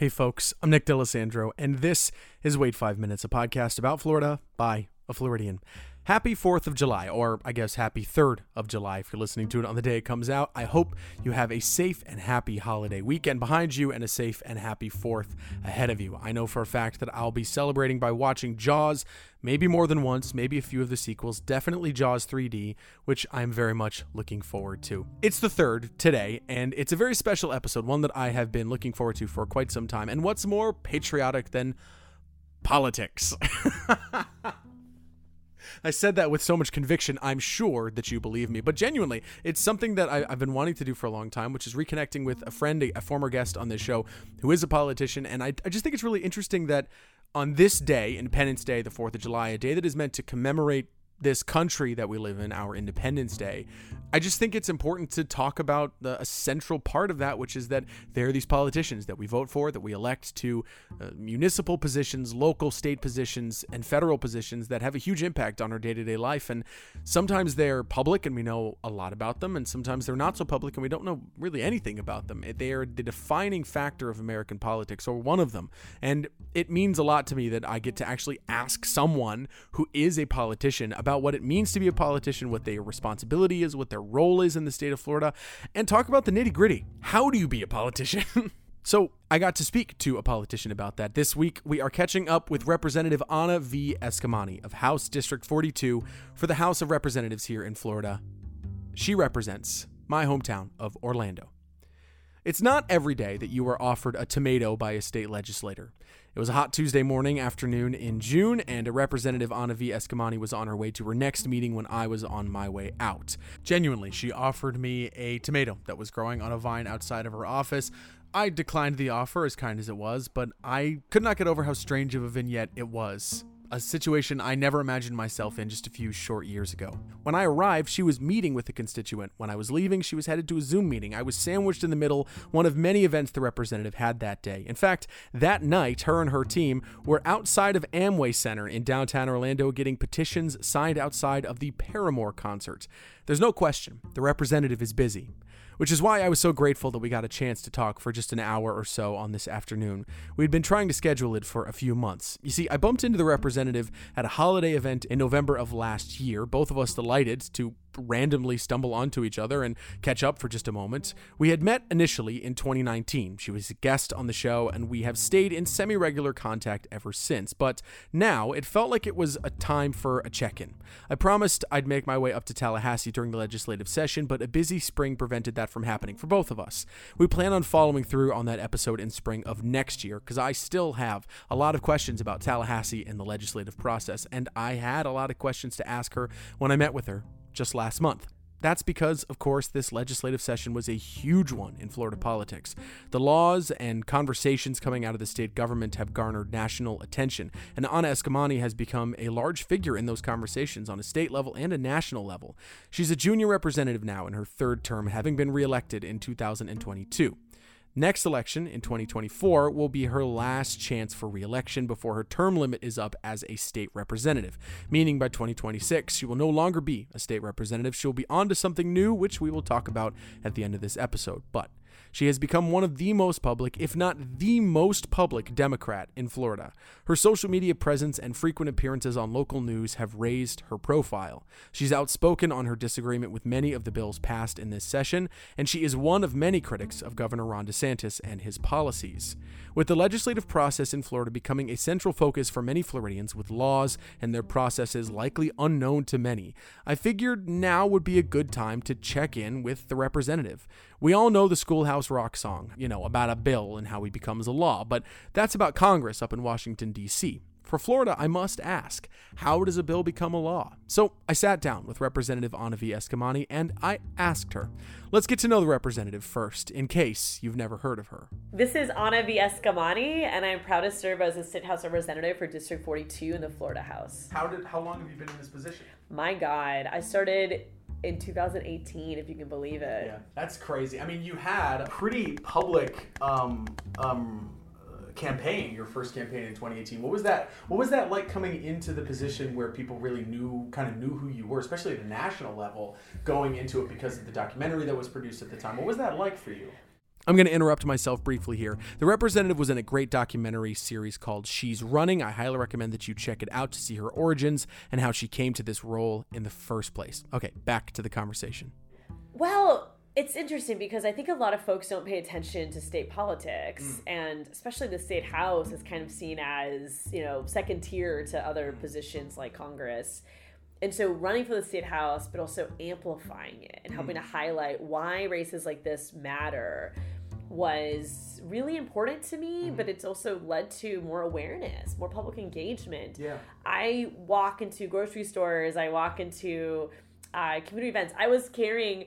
Hey, folks, I'm Nick D'Alessandro, and this is Wait Five Minutes, a podcast about Florida by a Floridian. Happy 4th of July, or I guess happy 3rd of July if you're listening to it on the day it comes out. I hope you have a safe and happy holiday weekend behind you and a safe and happy 4th ahead of you. I know for a fact that I'll be celebrating by watching Jaws, maybe more than once, maybe a few of the sequels, definitely Jaws 3D, which I'm very much looking forward to. It's the 3rd today, and it's a very special episode, one that I have been looking forward to for quite some time. And what's more patriotic than politics? I said that with so much conviction, I'm sure that you believe me. But genuinely, it's something that I, have been wanting to do for a long time, which is reconnecting with a friend, a, a former guest on this show who is a politician. And I, I just think it's really interesting that on this day, Independence Day, the 4th of July, a day that is meant to commemorate this country that we live in, our Independence Day, I just think it's important to talk about the, a central part of that, which is that there are these politicians that we vote for, that we elect to uh, municipal positions, local, state positions, and federal positions that have a huge impact on our day to day life. And sometimes they're public and we know a lot about them, and sometimes they're not so public and we don't know really anything about them. They are the defining factor of American politics, or one of them. And it means a lot to me that I get to actually ask someone who is a politician about what it means to be a politician, what their responsibility is, what their role is in the state of Florida, and talk about the nitty gritty. How do you be a politician? So I got to speak to a politician about that. This week, we are catching up with Representative Anna V. Eskamani of House District 42 for the House of Representatives here in Florida. She represents my hometown of Orlando. It's not every day that you are offered a tomato by a state legislator. It was a hot Tuesday morning afternoon in June, and a representative Anna V. Eskamani was on her way to her next meeting when I was on my way out. Genuinely, she offered me a tomato that was growing on a vine outside of her office. I declined the offer, as kind as it was, but I could not get over how strange of a vignette it was a situation I never imagined myself in just a few short years ago. When I arrived, she was meeting with a constituent. When I was leaving, she was headed to a Zoom meeting. I was sandwiched in the middle, one of many events the representative had that day. In fact, that night, her and her team were outside of Amway Center in downtown Orlando getting petitions signed outside of the Paramore concert. There's no question, the representative is busy which is why I was so grateful that we got a chance to talk for just an hour or so on this afternoon. We'd been trying to schedule it for a few months. You see, I bumped into the representative at a holiday event in November of last year, both of us delighted to randomly stumble onto each other and catch up for just a moment. We had met initially in 2019. She was a guest on the show, and we have stayed in semi regular contact ever since. But now it felt like it was a time for a check in. I promised I'd make my way up to Tallahassee during the legislative session, but a busy spring prevented that from happening for both of us. We plan on following through on that episode in spring of next year because I still have a lot of questions about Tallahassee and the legislative process, and I had a lot of questions to ask her when I met with her just last month. That's because, of course, this legislative session was a huge one in Florida politics. The laws and conversations coming out of the state government have garnered national attention, and Anna Eskamani has become a large figure in those conversations on a state level and a national level. She's a junior representative now in her third term, having been reelected in 2022. Next election in 2024 will be her last chance for re-election before her term limit is up as a state representative, meaning by 2026 she will no longer be a state representative. She'll be on to something new, which we will talk about at the end of this episode. But she has become one of the most public, if not the most public, Democrat in Florida. Her social media presence and frequent appearances on local news have raised her profile. She's outspoken on her disagreement with many of the bills passed in this session, and she is one of many critics of Governor Ron DeSantis and his policies. With the legislative process in Florida becoming a central focus for many Floridians, with laws and their processes likely unknown to many, I figured now would be a good time to check in with the representative. We all know the Schoolhouse Rock song, you know, about a bill and how he becomes a law, but that's about Congress up in Washington, D.C. For Florida, I must ask, how does a bill become a law? So I sat down with Representative Anna V. Eskamani and I asked her. Let's get to know the representative first, in case you've never heard of her. This is Anna V. Eskamani, and I'm proud to serve as a State House Representative for District 42 in the Florida House. How did how long have you been in this position? My God, I started in 2018, if you can believe it. Yeah, that's crazy. I mean, you had a pretty public um, um, campaign, your first campaign in 2018. What was that? What was that like coming into the position where people really knew, kind of knew who you were, especially at a national level, going into it because of the documentary that was produced at the time? What was that like for you? I'm going to interrupt myself briefly here. The representative was in a great documentary series called She's Running. I highly recommend that you check it out to see her origins and how she came to this role in the first place. Okay, back to the conversation. Well, it's interesting because I think a lot of folks don't pay attention to state politics, mm. and especially the state house is kind of seen as, you know, second tier to other positions like Congress. And so running for the state house, but also amplifying it and helping mm. to highlight why races like this matter was really important to me, mm-hmm. but it's also led to more awareness, more public engagement. Yeah. I walk into grocery stores, I walk into uh, community events. I was carrying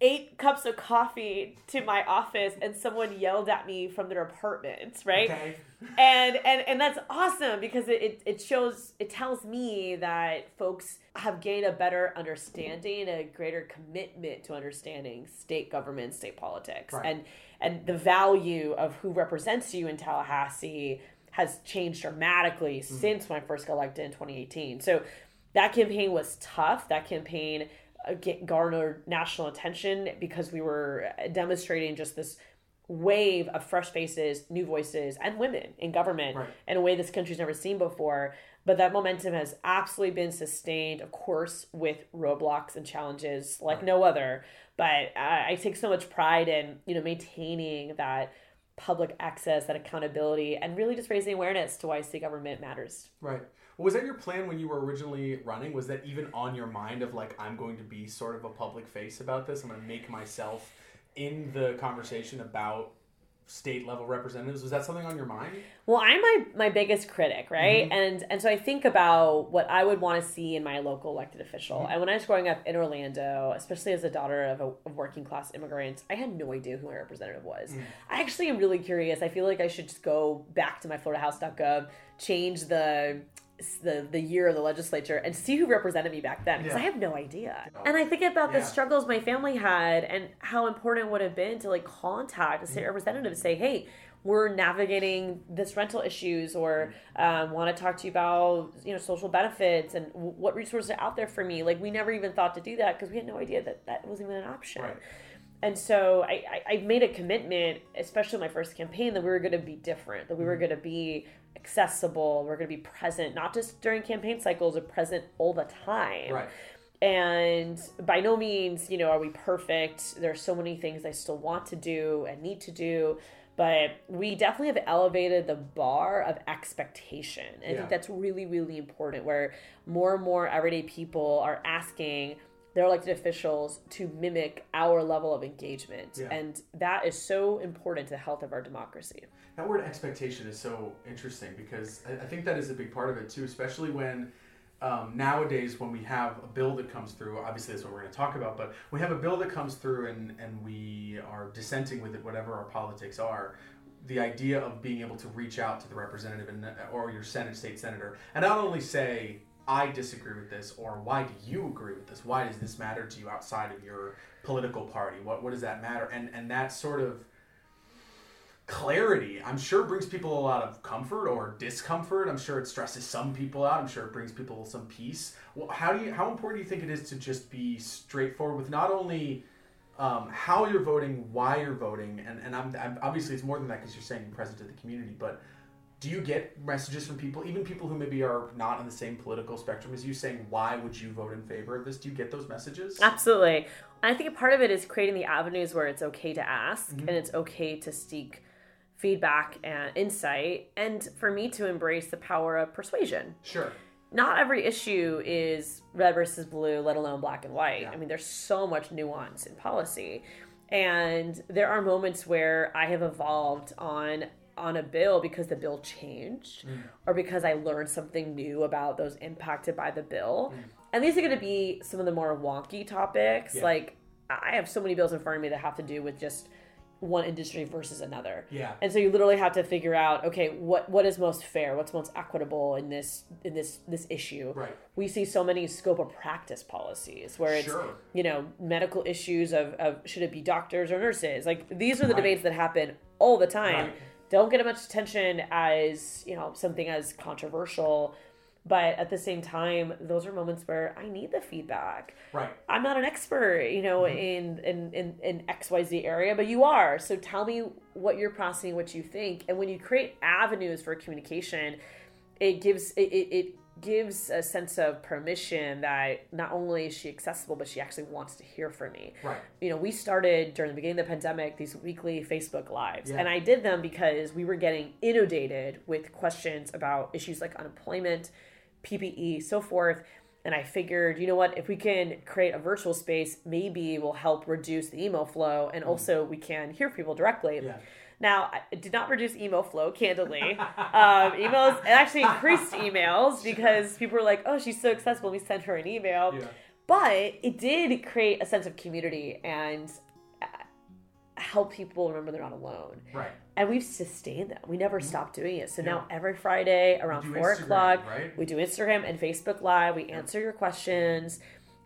eight cups of coffee to my office and someone yelled at me from their apartment right okay. and and and that's awesome because it, it shows it tells me that folks have gained a better understanding a greater commitment to understanding state government state politics right. and and the value of who represents you in tallahassee has changed dramatically mm-hmm. since when i first got elected in 2018 so that campaign was tough that campaign Uh, get garnered national attention because we were demonstrating just this wave of fresh faces, new voices, and women in government right. in a way this country's never seen before. But that momentum has absolutely been sustained, of course, with roadblocks and challenges like right. no other. But I, I take so much pride in you know maintaining that public access, that accountability, and really just raising awareness to why state government matters. Right was that your plan when you were originally running? Was that even on your mind of like I'm going to be sort of a public face about this? I'm going to make myself in the conversation about state level representatives was that something on your mind well i'm my my biggest critic right mm-hmm. and and so i think about what i would want to see in my local elected official mm-hmm. and when i was growing up in orlando especially as a daughter of a of working class immigrant i had no idea who my representative was mm-hmm. i actually am really curious i feel like i should just go back to my floridahouse.gov change the the the year of the legislature and see who represented me back then because yeah. I have no idea. And I think about yeah. the struggles my family had and how important it would have been to like contact a state mm-hmm. representative and say, "Hey, we're navigating this rental issues or um, want to talk to you about you know social benefits and w- what resources are out there for me like we never even thought to do that because we had no idea that that was even an option right. and so I, I, I made a commitment especially my first campaign that we were going to be different that we were mm-hmm. going to be accessible. We're going to be present, not just during campaign cycles, but present all the time. Right. And by no means, you know, are we perfect. There's so many things I still want to do and need to do. But we definitely have elevated the bar of expectation. And yeah. I think that's really, really important where more and more everyday people are asking their elected officials to mimic our level of engagement. Yeah. And that is so important to the health of our democracy. That word expectation is so interesting because I, think that is a big part of it too, especially when um, nowadays when we have a bill that comes through, obviously that's what we're going to talk about, but we have a bill that comes through and, and we are dissenting with it, whatever our politics are. The idea of being able to reach out to the representative and, or your Senate, state senator, and not only say, I disagree with this, or why do you agree with this? Why does this matter to you outside of your political party? What, what does that matter? And, and that sort of clarity i'm sure brings people a lot of comfort or discomfort i'm sure it stresses some people out i'm sure it brings people some peace well, how do you how important do you think it is to just be straightforward with not only um, how you're voting why you're voting and, and I'm, I'm obviously it's more than that because you're saying you're present to the community but do you get messages from people even people who maybe are not on the same political spectrum as you saying why would you vote in favor of this do you get those messages absolutely i think a part of it is creating the avenues where it's okay to ask mm-hmm. and it's okay to seek feedback and insight, and for me to embrace the power of persuasion. Sure. Not every issue is red versus blue, let alone black and white. Yeah. I mean, there's so much nuance in policy. And there are moments where I have evolved on on a bill because the bill changed mm. or because I learned something new about those impacted by the bill. Mm. And these are going to be some of the more wonky topics. Yeah. Like I have so many bills in front of me that have to do with just one industry versus another. Yeah. And so you literally have to figure out, okay, what what is most fair? What's most equitable in this in this this issue? Right. We see so many scope of practice policies where it's sure. you know medical issues of, of should it be doctors or nurses? Like these are the right. debates that happen all the time. Right. Don't get as much attention as you know something as controversial But at the same time, those are moments where I need the feedback. Right. I'm not an expert, you know, Mm-hmm. in, in in in XYZ area, but you are. So tell me what you're processing, what you think. And when you create avenues for communication, it gives it, it, it gives a sense of permission that not only is she accessible, but she actually wants to hear from me. Right. You know, we started during the beginning of the pandemic these weekly Facebook lives, Yeah. and I did them because we were getting inundated with questions about issues like unemployment, PPE, so forth. And I figured, you know what, if we can create a virtual space, maybe we'll help reduce the email flow and mm-hmm. also we can hear people directly. Yeah. Now, I did not reduce email flow, candidly. um, emails, it actually increased emails because people were like, oh, she's so accessible. We sent her an email. Yeah. But it did create a sense of community and uh, help people remember they're not alone. Right. And we've sustained that. We never stopped doing it. So now every Friday around four Instagram, o'clock, right? we do Instagram and Facebook Live. We answer your questions.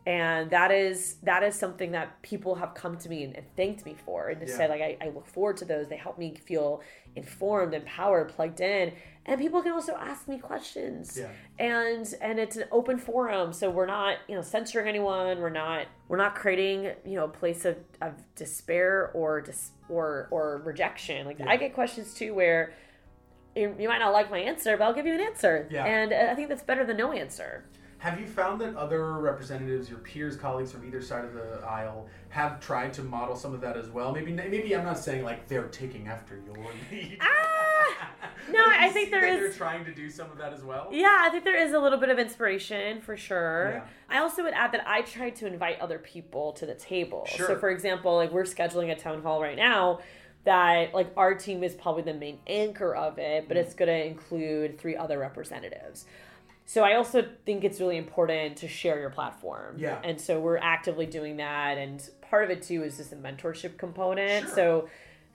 And that is that is something that people have come to me and, and thanked me for and to say like I, I look forward to those. They help me feel informed, empowered, plugged in. And people can also ask me questions. Yeah. And and it's an open forum. So we're not, you know, censoring anyone. We're not we're not creating, you know, a place of, of despair or dis, or or rejection. Like I get questions too where you, you might not like my answer, but I'll give you an answer. Yeah. And I think that's better than no answer. Have you found that other representatives, your peers, colleagues from either side of the aisle, have tried to model some of that as well? Maybe, maybe I'm not saying like they're taking after your lead. Ah! No, I think there is- They're trying to do some of that as well. Yeah, I think there is a little bit of inspiration for sure. Yeah. I also would add that I tried to invite other people to the table. Sure. So, for example, like we're scheduling a town hall right now that like our team is probably the main anchor of it, but Mm-hmm. it's going to include three other representatives. So I also think it's really important to share your platform. Yeah. And so we're actively doing that and part of it too is just a mentorship component. Sure. So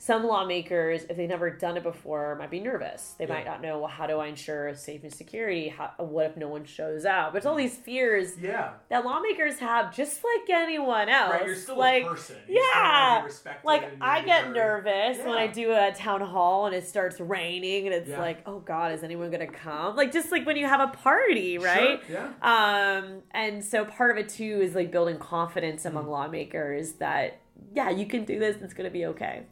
some lawmakers, if they've never done it before, might be nervous. They might not know, well, how do I ensure safety and security? How, what if no one shows up? There's all these fears Yeah. that lawmakers have, just like anyone else. Right. You're still like, a person. You yeah. like I get heard. nervous when I do a town hall and it starts raining and it's Yeah. like, oh God, is anyone gonna come? Like just like when you have a party, right? Sure, yeah. Um, and so part of it too is like building confidence among lawmakers that yeah, you can do this. It's gonna be okay.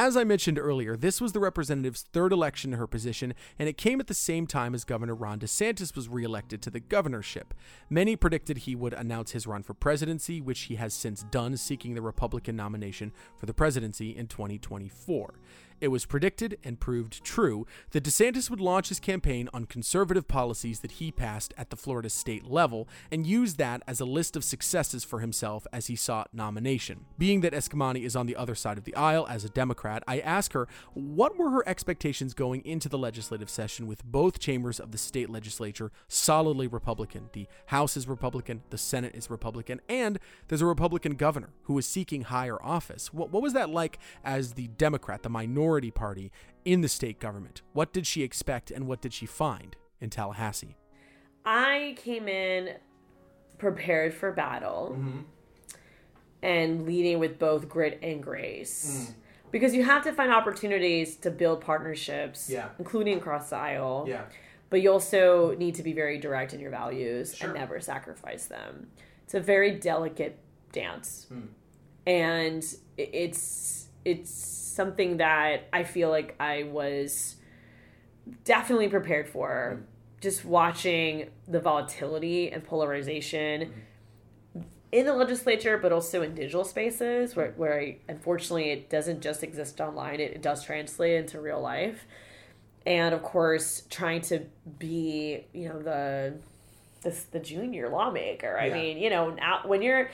As I mentioned earlier, this was the representative's third election to her position, and it came at the same time as Governor Ron DeSantis was reelected to the governorship. Many predicted he would announce his run for presidency, which he has since done, seeking the Republican nomination for the presidency in 2024. It was predicted and proved true that DeSantis would launch his campaign on conservative policies that he passed at the Florida state level and use that as a list of successes for himself as he sought nomination. Being that Eskamani is on the other side of the aisle as a Democrat, I ask her what were her expectations going into the legislative session with both chambers of the state legislature solidly Republican. The House is Republican, the Senate is Republican, and there's a Republican governor who is seeking higher office. What, what was that like as the Democrat, the minority party in the state government? What did she expect and what did she find in Tallahassee? I came in prepared for battle mm-hmm. and leading with both grit and grace. Mm. Because you have to find opportunities to build partnerships, Yeah. including across the aisle. Yeah. But you also need to be very direct in your values Sure. and never sacrifice them. It's a very delicate dance. Mm. And it's it's something that I feel like I was definitely prepared for. Mm-hmm. Just watching the volatility and polarization mm-hmm. in the legislature, but also in digital spaces where, where I, unfortunately it doesn't just exist online, it, it does translate into real life. And of course, trying to be, you know, the the, the junior lawmaker. I Yeah. mean, you know, now when you're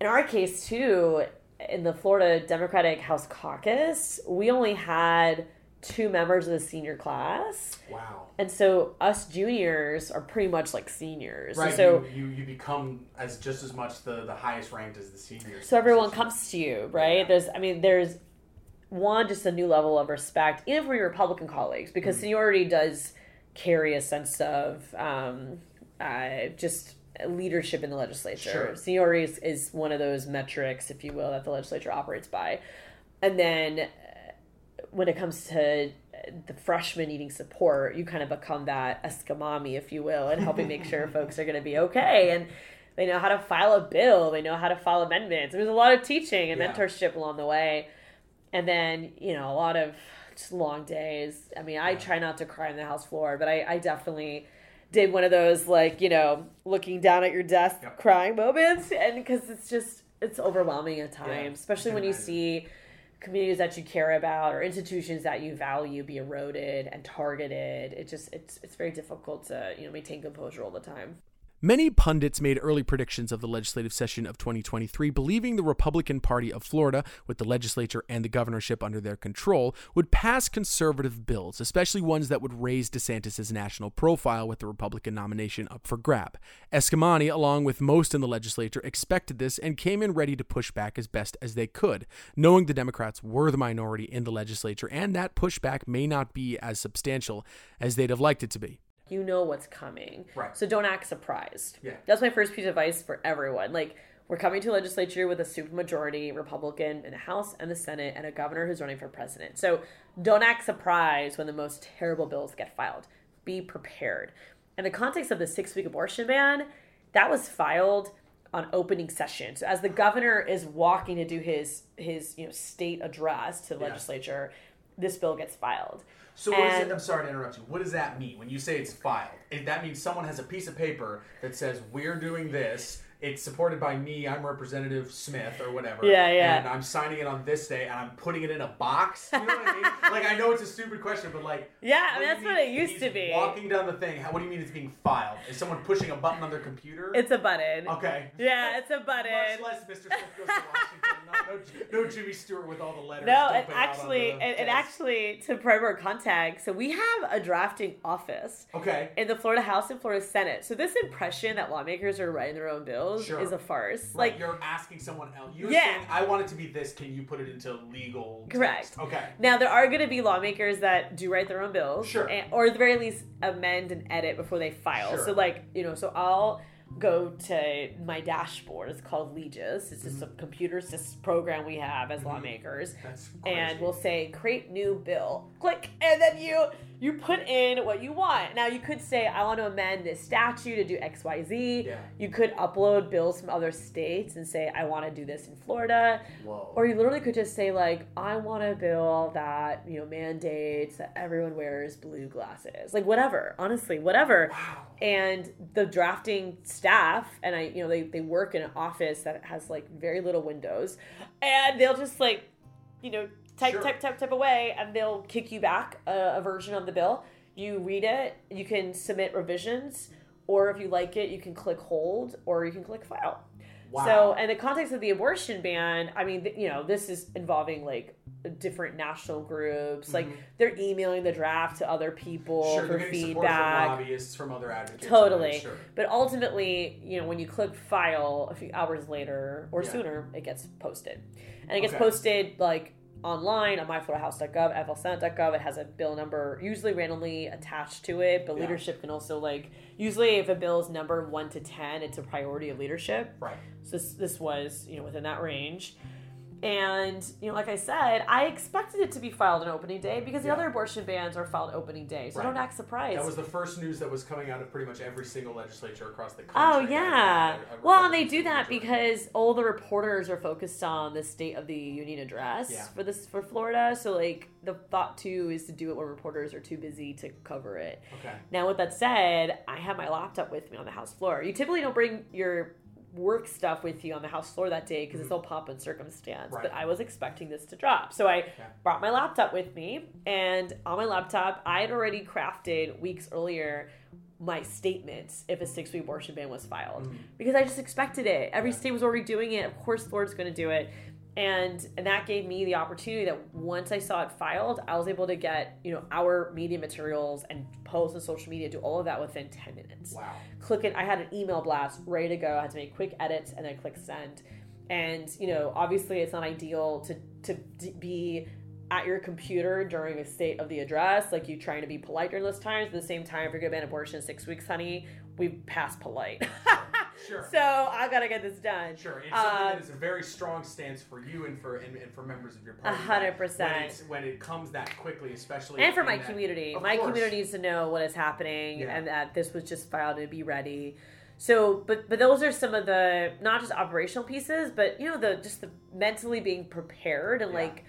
in our case too, in the Florida Democratic House Caucus, we only had two members of the senior class. Wow. And so us juniors are pretty much like seniors. And Right. so you, you, you become as just as much the, the highest ranked as the seniors. so everyone comes to you, right? Yeah. There's I mean there's one just a new level of respect even for your Republican colleagues Mm. because seniority does carry a sense of um, uh, just leadership in the legislature. Sure. Seniority is, is one of those metrics, if you will, that the legislature operates by. And then uh, when it comes to the freshmen needing support, you kind of become that escamami, if you will, and helping make sure folks are going to be okay. And they know how to file a bill, they know how to file amendments. There's a lot of teaching and Yeah. mentorship along the way. And then, you know, a lot of just long days. I mean, I try not to cry on the house floor, but I, I definitely did one of those, like, you know, looking down at your desk, Yep. crying moments. And because it's just, it's overwhelming at times, Yeah, especially when can you imagine. see communities that you care about or institutions that you value be eroded and targeted. It just, it's, it's very difficult to, you know, maintain composure all the time. Many pundits made early predictions of the legislative session of 2023, believing the Republican Party of Florida, with the legislature and the governorship under their control, would pass conservative bills, especially ones that would raise DeSantis' national profile with the Republican nomination up for grab. Eskamani, along with most in the legislature, expected this and came in ready to push back as best as they could, knowing the Democrats were the minority in the legislature and that pushback may not be as substantial as they'd have liked it to be. You know what's coming. Right. So don't act surprised. Yeah. That's my first piece of advice for everyone. Like, we're coming to a legislature with a supermajority Republican in the House and the Senate and a governor who's running for president. So don't act surprised when the most terrible bills get filed. Be prepared. In the context of the six week abortion ban, that was filed on opening session. So as the governor is walking to do his his you know state address to the Yeah. legislature, this bill gets filed. So what is And- it? I'm sorry to interrupt you. What does that mean when you say it's filed? That means someone has a piece of paper that says we're doing this. It's supported by me. I'm Representative Smith or whatever. Yeah, yeah. And I'm signing it on this day, and I'm putting it in a box. You know what I mean? like I know it's a stupid question, but like. Yeah, I what mean, that's what it used to be. Walking down the thing. How, what do you mean it's being filed? Is someone pushing a button on their computer? It's a button. okay. Yeah, it's a button. Much less Mr. Smith goes to Washington. No, no, no Jimmy Stewart with all the letters. No, it dumping out on actually, it, it actually, to provide more context, so we have a drafting office Okay. in the Florida House and Florida Senate. So this impression that lawmakers are writing their own bills Sure. is a farce. Like Like, you're asking someone else. You're Yeah. saying, I want it to be this. Can you put it into legal? Correct. Text? Okay. now there are going to be lawmakers that do write their own bills, Sure. and, or at the very least amend and edit before they file. Sure. So like, you know, so I'll go to my dashboard. It's called Legis. It's just mm-hmm. a computer sys program we have as mm-hmm. lawmakers. That's crazy. and we'll say create new bill click and then you you put in what you want now you could say i want to amend this statute to do xyz Yeah. you could upload bills from other states and say i want to do this in florida Whoa. or you literally could just say like i want a bill that you know mandates that everyone wears blue glasses like whatever honestly whatever wow. and the drafting staff and i you know they, they work in an office that has like very little windows and they'll just like you know type Sure. type type type away and they'll kick you back a, a version of the bill you read it you can submit revisions or if you like it you can click hold or you can click file Wow. so in the context of the abortion ban i mean th- you know this is involving like different national groups like they're emailing the draft to other people Mm-hmm. sure, for they're getting support feedback from lobbyists, from other advocates. Totally. Sure. but ultimately, you know, when you click file a few hours later or Yeah. sooner, it gets posted. And it gets Okay. posted like online on myfloridahouse.gov, flsenate.gov. It has a bill number usually randomly attached to it, but Yeah. leadership can also like usually if a bill is number 1 to 10, it's a priority of leadership. Right. So this this was, you know, within that range. And, you know, like I said, I expected it to be filed on opening day because the Yeah. other abortion bans are filed opening day. So Right. don't act surprised. That was the first news that was coming out of pretty much every single legislature across the country. Oh yeah. Uh, a Well, and they do that because all the reporters are focused on the State of the Union address Yeah. for this for Florida. So like the thought too is to do it when reporters are too busy to cover it. Okay. Now with that said, I have my laptop with me on the house floor. You typically don't bring your work stuff with you on the house floor that day because it's mm-hmm. all pop and circumstance. Right. But I was expecting this to drop. So I brought my laptop with me and on my laptop I had already crafted weeks earlier my statements if a six week abortion ban was filed mm. because I just expected it. Every state was already doing it. Of course, Florida's going to do it. And, and that gave me the opportunity that once I saw it filed, I was able to get you know our media materials and post on social media, do all of that within ten minutes. Wow. Click it. I had an email blast ready to go. I had to make quick edits and then click send. And you know, obviously, it's not ideal to to be at your computer during a state of the address, like you trying to be polite during those times. At the same time, if you're gonna ban abortion in six weeks, honey, we pass polite. Sure. So I gotta get this done. Sure, it's something Um, that is a very strong stance for you and for and, and for members of your party. hundred percent. when it comes that quickly, especially and for my that- community. My course. community needs to know what is happening Yeah. and that this was just filed to be ready. So, but but those are some of the not just operational pieces, but you know the just the mentally being prepared and Yeah. like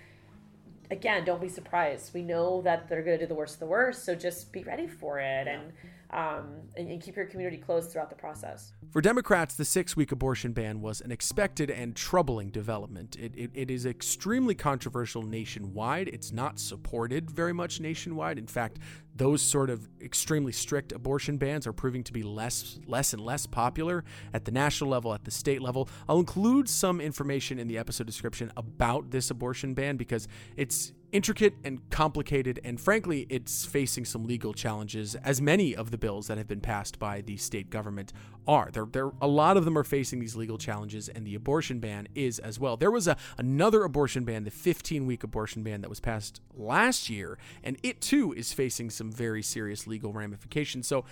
again, don't be surprised. We know that they're going to do the worst of the worst, so just be ready for it and um and, and keep your community close throughout the process. For Democrats, the six week abortion ban was an expected and troubling development. It, it, it is extremely controversial nationwide. It's not supported very much nationwide. In fact, those sort of extremely strict abortion bans are proving to be less, less and less popular at the national level, at the state level. I'll include some information in the episode description about this abortion ban because it's intricate and complicated, and frankly, it's facing some legal challenges, as many of the bills that have been passed by the state government are. There, there, a lot of them are facing these legal challenges, and the abortion ban is as well. There was a another abortion ban, the 15-week abortion ban that was passed last year, and it too is facing some very serious legal ramifications. So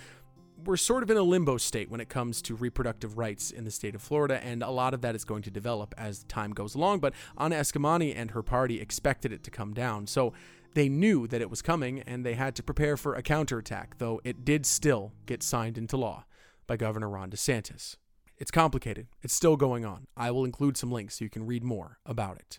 we're sort of in a limbo state when it comes to reproductive rights in the state of Florida, and a lot of that is going to develop as time goes along. But Anna Eskamani and her party expected it to come down, so they knew that it was coming, and they had to prepare for a counterattack, though it did still get signed into law by Governor Ron DeSantis. It's complicated, it's still going on. I will include some links so you can read more about it.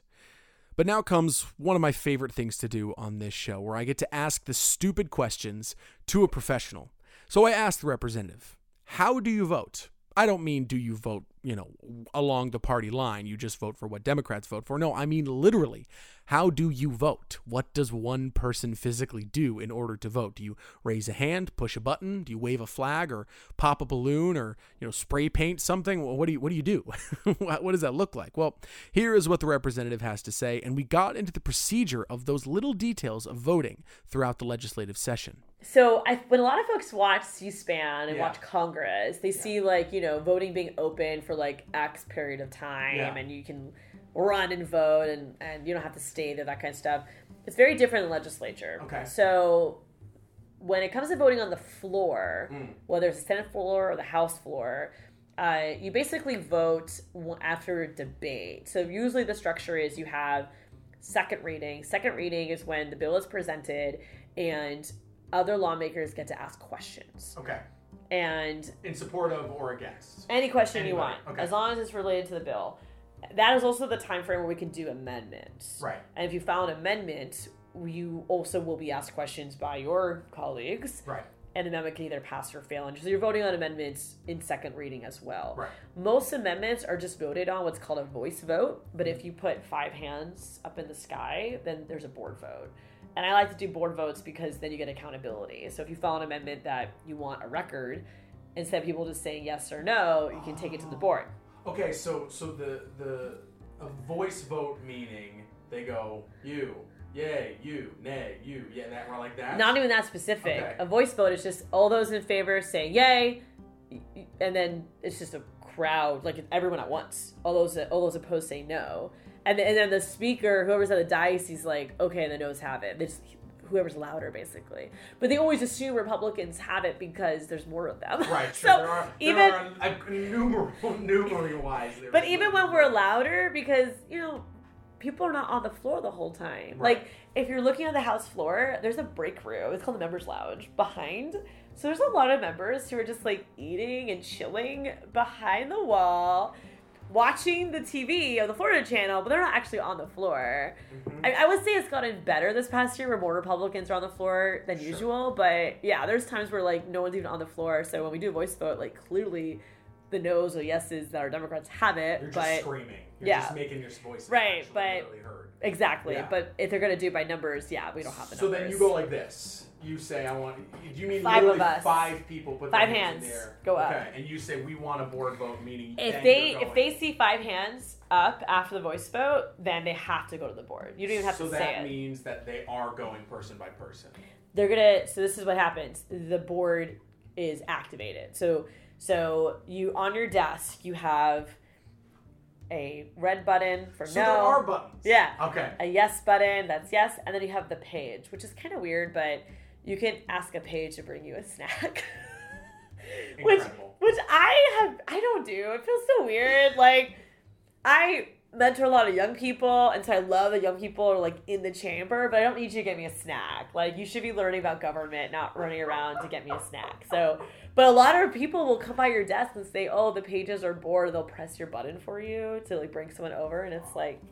But now comes one of my favorite things to do on this show, where I get to ask the stupid questions to a professional. So I asked the representative, How do you vote? I don't mean do you vote, you know, along the party line, you just vote for what Democrats vote for. No, I mean literally, how do you vote? What does one person physically do in order to vote? Do you raise a hand, push a button, do you wave a flag or pop a balloon or, you know, spray paint something? Well, what do you what do you do? what what does that look like? Well, here is what the representative has to say, and we got into the procedure of those little details of voting throughout the legislative session. So I, when a lot of folks watch C-SPAN and Yeah. watch Congress, they see like you know voting being open for like X period of time, Yeah. and you can run and vote, and and you don't have to stay there, that kind of stuff. It's very different in the legislature. Okay. So when it comes to voting on the floor, Mm. whether it's the Senate floor or the House floor, uh, you basically vote after a debate. So usually the structure is you have second reading. Second reading is when the bill is presented and other lawmakers get to ask questions. Okay. And In support of or against. any question you want, okay. as long as it's related to the bill. That is also the time frame where we can do amendments. Right. And if you file an amendment, you also will be asked questions by your colleagues. Right. and An amendment can either pass or fail. And so you're voting on amendments in second reading as well. Right. Most amendments are just voted on what's called a voice vote. But if mm-hmm. you put five hands up in the sky, then there's a board vote. And I like to do board votes because then you get accountability. So if you file an amendment that you want a record, instead of people just saying yes or no, you can take it to the board. Okay, so so the the a voice vote meaning they go you, yay, you, nay, you, yeah, that or like that. Not even that specific. Okay. A voice vote is just all those in favor say yay, and then it's just a crowd, like everyone at once. All those all those opposed say no, and then, and then the speaker, whoever's at the dice, he's like, okay, and the no's have it. They just whoever's louder, basically. But they always assume Republicans have it because there's more of them. Right, sure. so there are, even there are a, wise. But even when we're louder, because you know, people are not on the floor the whole time. Right. Like if you're looking at the house floor, there's a break room. It's called the members' lounge behind. So there's a lot of members who are just like eating and chilling behind the wall, watching the TV of the Florida channel, but they're not actually on the floor. Mhm. I, I would say it's gotten better this past year where more Republicans are on the floor than Sure. usual. But yeah, there's times where like no one's even on the floor. So when we do a voice vote, like clearly the no's or yeses that our Democrats have it. You're just but screaming. You're yeah. just making your voice Right, but- really heard. Exactly. Yeah. But if they're gonna do it by numbers, yeah, we don't have the So numbers. then you go like this. You say, "I want." Do you mean Five of literally us. five people put Five hands, in hands there? go up. Okay, and you say we want a board vote, meaning if they if they see five hands up after the voice vote, then they have to go to the board. You don't even have so to say it. So that means that they are going person by person. they're gonna so this is what happens the board is activated so so you on your desk you have a red button for So no there are buttons. Yeah. Okay. a yes button that's yes and then you have the page which is kind of weird but you can ask a page to bring you a snack which which which I have I don't do. It feels so weird. Like I mentor a lot of young people, and so I love that young people are like in the chamber, but I don't need you to get me a snack. Like you should be learning about government, not running around to get me a snack. So, but a lot of people will come by your desk and say, "Oh, the pages are bored." They'll press your button for you to like bring someone over, and it's like.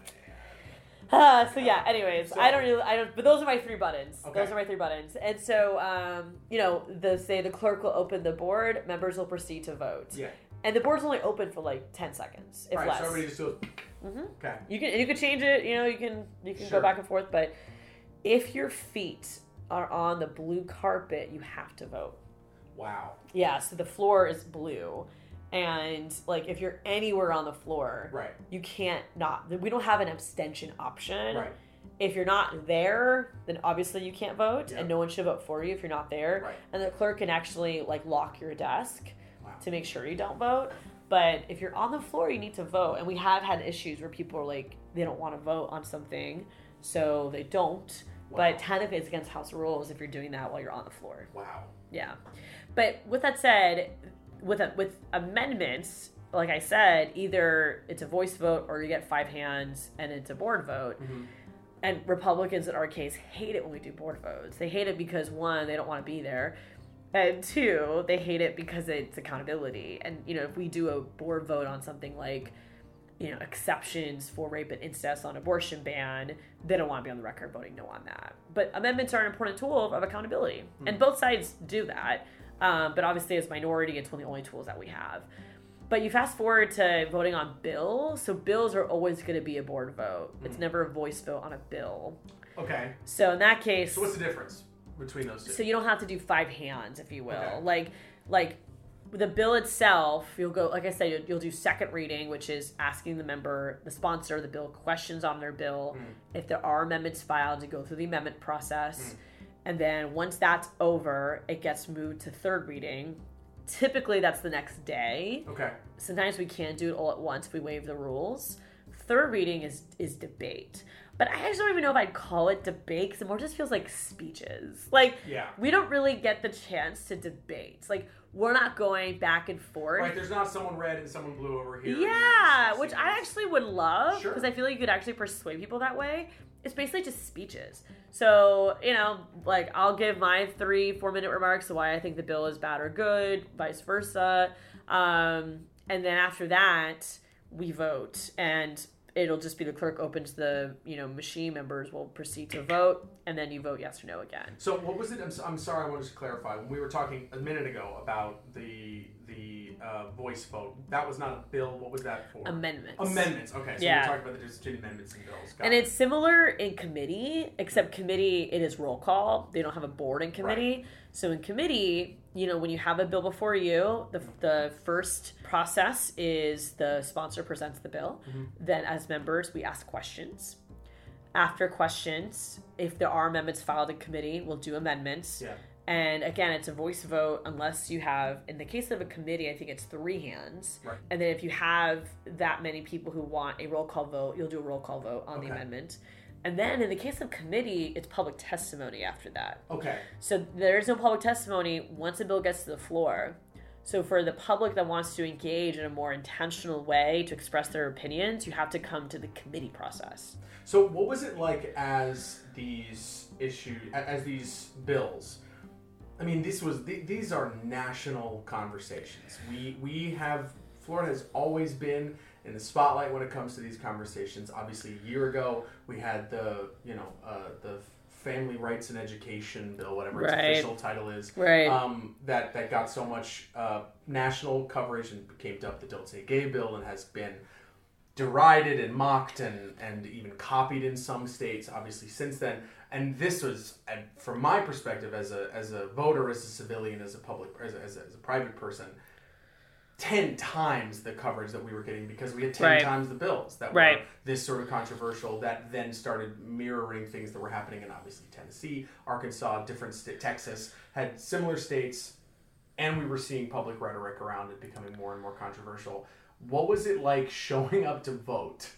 Uh, so yeah. Anyways, So- I don't really. I don't. But those are my three buttons. Okay. Those are my three buttons. And so, um, you know, the say the clerk will open the board. Members will proceed to vote. Yeah. And the board's only open for like ten seconds, if right. less. So everybody just goes. Mhm. Okay. You can you can change it. You know, you can you can Sure. go back and forth. But if your feet are on the blue carpet, you have to vote. Wow. Yeah. So the floor is blue, and like if you're anywhere on the floor, Right. you can't not. We don't have an abstention option. Right. If you're not there, then obviously you can't vote, Yeah. and no one should vote for you if you're not there. Right. And the clerk can actually like lock your desk. To make sure you don't vote. But if you're on the floor, you need to vote. And we have had issues where people are like, they don't want to vote on something, so they don't. Wow. But technically, it's against house rules if you're doing that while you're on the floor. Wow. Yeah. But with that said, with a, with amendments, like I said, either it's a voice vote or you get five hands and it's a board vote. Mhm. And Republicans in our case hate it when we do board votes. They hate it because one, they don't want to be there. And two, they hate it because it's accountability. And you know, if we do a board vote on something like, you know, exceptions for rape and incest on abortion ban, they don't want to be on the record voting no on that. But amendments are an important tool of accountability, and both sides do that. Um, but obviously, as minority, it's one of the only tools that we have. But you fast forward to voting on bills, so bills are always going to be a board vote. It's never a voice vote on a bill. Okay. So in that case, So what's the difference between those two? so you don't have to do five hands, if you will. Okay. Like, like the bill itself, you'll go. Like I said, you'll, you'll do second reading, which is asking the member, the sponsor the bill, questions on their bill. Hmm. If there are amendments filed, to go through the amendment process, hmm. and then once that's over, it gets moved to third reading. Typically, that's the next day. okay. Sometimes we can't do it all at once if we waive the rules. Third reading is is debate. But I actually don't even know if I'd call it debate because it more just feels like speeches. Like Yeah. we don't really get the chance to debate. Like we're not going back and forth. Right. There's not someone red and someone blue over here. Yeah, which I actually would love Sure. because I feel like you could actually persuade people that way. It's basically just speeches. So, you know, like I'll give my three, four minute remarks of why I think the bill is bad or good, vice versa. Um, and then after that, we vote. And it'll just be the clerk opens the, you know, machine members will proceed to vote. And then you vote yes or no again. So what was it? I'm, I'm sorry, I wanted to clarify. When we were talking a minute ago about the the uh, voice vote, that was not a bill. What was that for? Amendments. Amendments. Okay, so Yeah. we're talking about the difference amendments and bills. Got And it. it's similar in committee, except committee it is roll call. They don't have a board in committee. So in committee, you know, when you have a bill before you, the, the first process is the sponsor presents the bill. Mm-hmm. Then as members, we ask questions. After questions, if there are amendments filed in committee, we'll do amendments. yeah. And again, it's a voice vote unless you have, in the case of a committee, I think it's three hands. Right. And then if you have that many people who want a roll call vote, you'll do a roll call vote on the amendment. And then in the case of committee, it's public testimony after that. Okay. So there is no public testimony once a bill gets to the floor. So for the public that wants to engage in a more intentional way to express their opinions, you have to come to the committee process. So what was it like as these issues, as these bills? I mean, this was th- these are national conversations. We we have Florida has always been in the spotlight when it comes to these conversations. Obviously, a year ago we had the you know uh, the Family Rights and Education Bill, whatever its official title is, Right. um, that that got so much uh, national coverage and became dubbed the "Don't Say Gay" bill and has been derided and mocked and, and even copied in some states obviously since then and this was from my perspective as a as a voter as a civilian as a public as a, as a, as a private person 10 times the coverage that we were getting because we had 10 Right. times the bills that Right. were this sort of controversial that then started mirroring things that were happening in obviously Tennessee, Arkansas, different sta Texas had similar states and we were seeing public rhetoric around it becoming more and more controversial. What was it like showing up to vote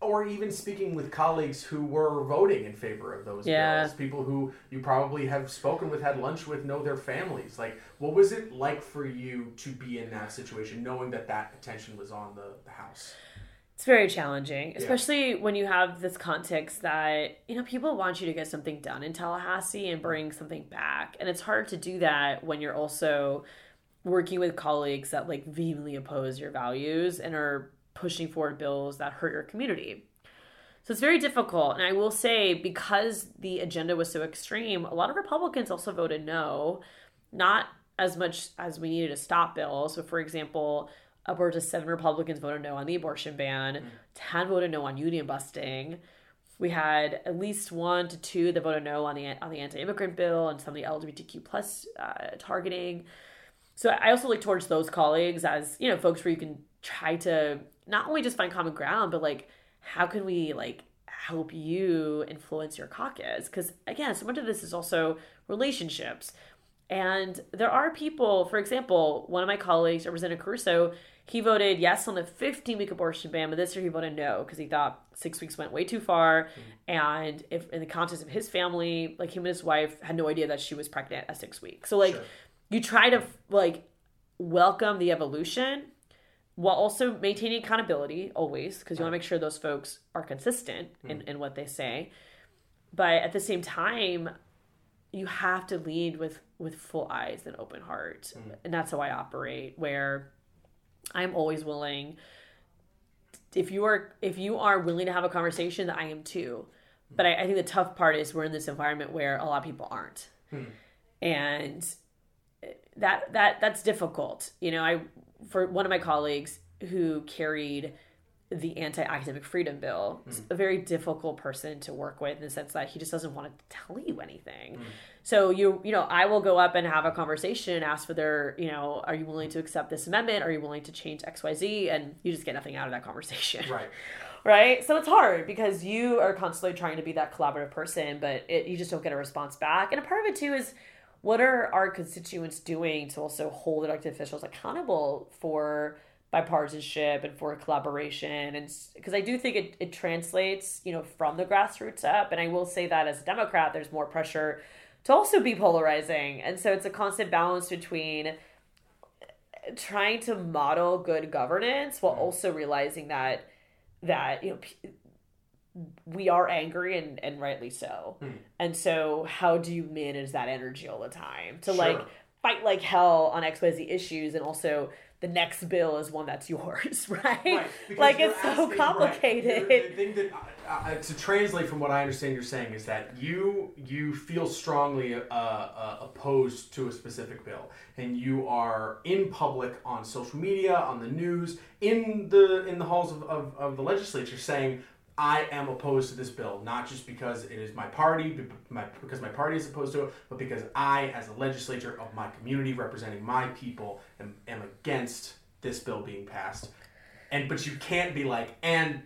or even speaking with colleagues who were voting in favor of those Yeah. bills, people who you probably have spoken with, had lunch with, know their families. Like, what was it like for you to be in that situation, knowing that that attention was on the, the House? It's very challenging, especially when you have this context that, you know, people want you to get something done in Tallahassee and bring something back. And it's hard to do that when you're also working with colleagues that like vehemently oppose your values and are pushing forward bills that hurt your community. So it's very difficult. And I will say, because the agenda was so extreme, a lot of Republicans also voted no, not as much as we needed to stop bills. So, for example, upwards of seven Republicans voted no on the abortion ban, 10 voted no on union busting. We had at least one to two that voted no on the on the anti-immigrant bill and some of the LGBTQ plus uh, targeting. So I also look towards those colleagues as you know folks where you can try to not only just find common ground, but like how can we like help you influence your caucus? Because again, so much of this is also relationships. And there are people, for example, one of my colleagues, Representative Caruso, he voted yes on the 15 week abortion ban, but this year he voted no because he thought six weeks went way too far. Mm-hmm. And if in the context of his family, like him and his wife had no idea that she was pregnant at six weeks. So, like, Sure. you try to like welcome the evolution while also maintaining accountability always because you want to make sure those folks are consistent in, mm. in what they say. But at the same time you have to lead with with full eyes and open heart. Mm. And that's how i operate where i'm always willing if you are if you are willing to have a conversation that i am too. Mm. But I, I think the tough part is we're in this environment where a lot of people aren't. Hmm. And eh, that that that's difficult. You know i for one of my colleagues who carried the anti-academic freedom bill is mm. a very difficult person to work with in the sense that he just doesn't want to tell you anything mm. so you you know i will go up and have a conversation and ask for their you know are you willing to accept this amendment are you willing to change xyz and you just get nothing out of that conversation Right. right? So it's hard because you are constantly trying to be that collaborative person, but it, you just don't get a response back. And a part of it too is what are our constituents doing to also hold elected officials accountable for bipartisanship and for collaboration? And because i do think it, it translates you know from the grassroots up. And i will say that as a democrat there's more pressure to also be polarizing. And so it's a constant balance between eh, trying to model good governance while mm. also realizing that that you know we are angry and and rightly so. And so how do you manage that energy all the time to like fight like hell on xyz issues and also the next bill is one that's yours right, Right, like it's so asking- right, complicated. you're- the thing that uh, uh, to translate from what I understand you're saying is that you you feel strongly uh, uh, opposed to a specific bill, and you are in public on social media, on the news, in the in the halls of, of, of the legislature saying. I am opposed to this bill, not just because it is my party, my, because my party is opposed to it, but because I, as a legislator of my community, representing my people, am, am against this bill being passed. And but you can't be like and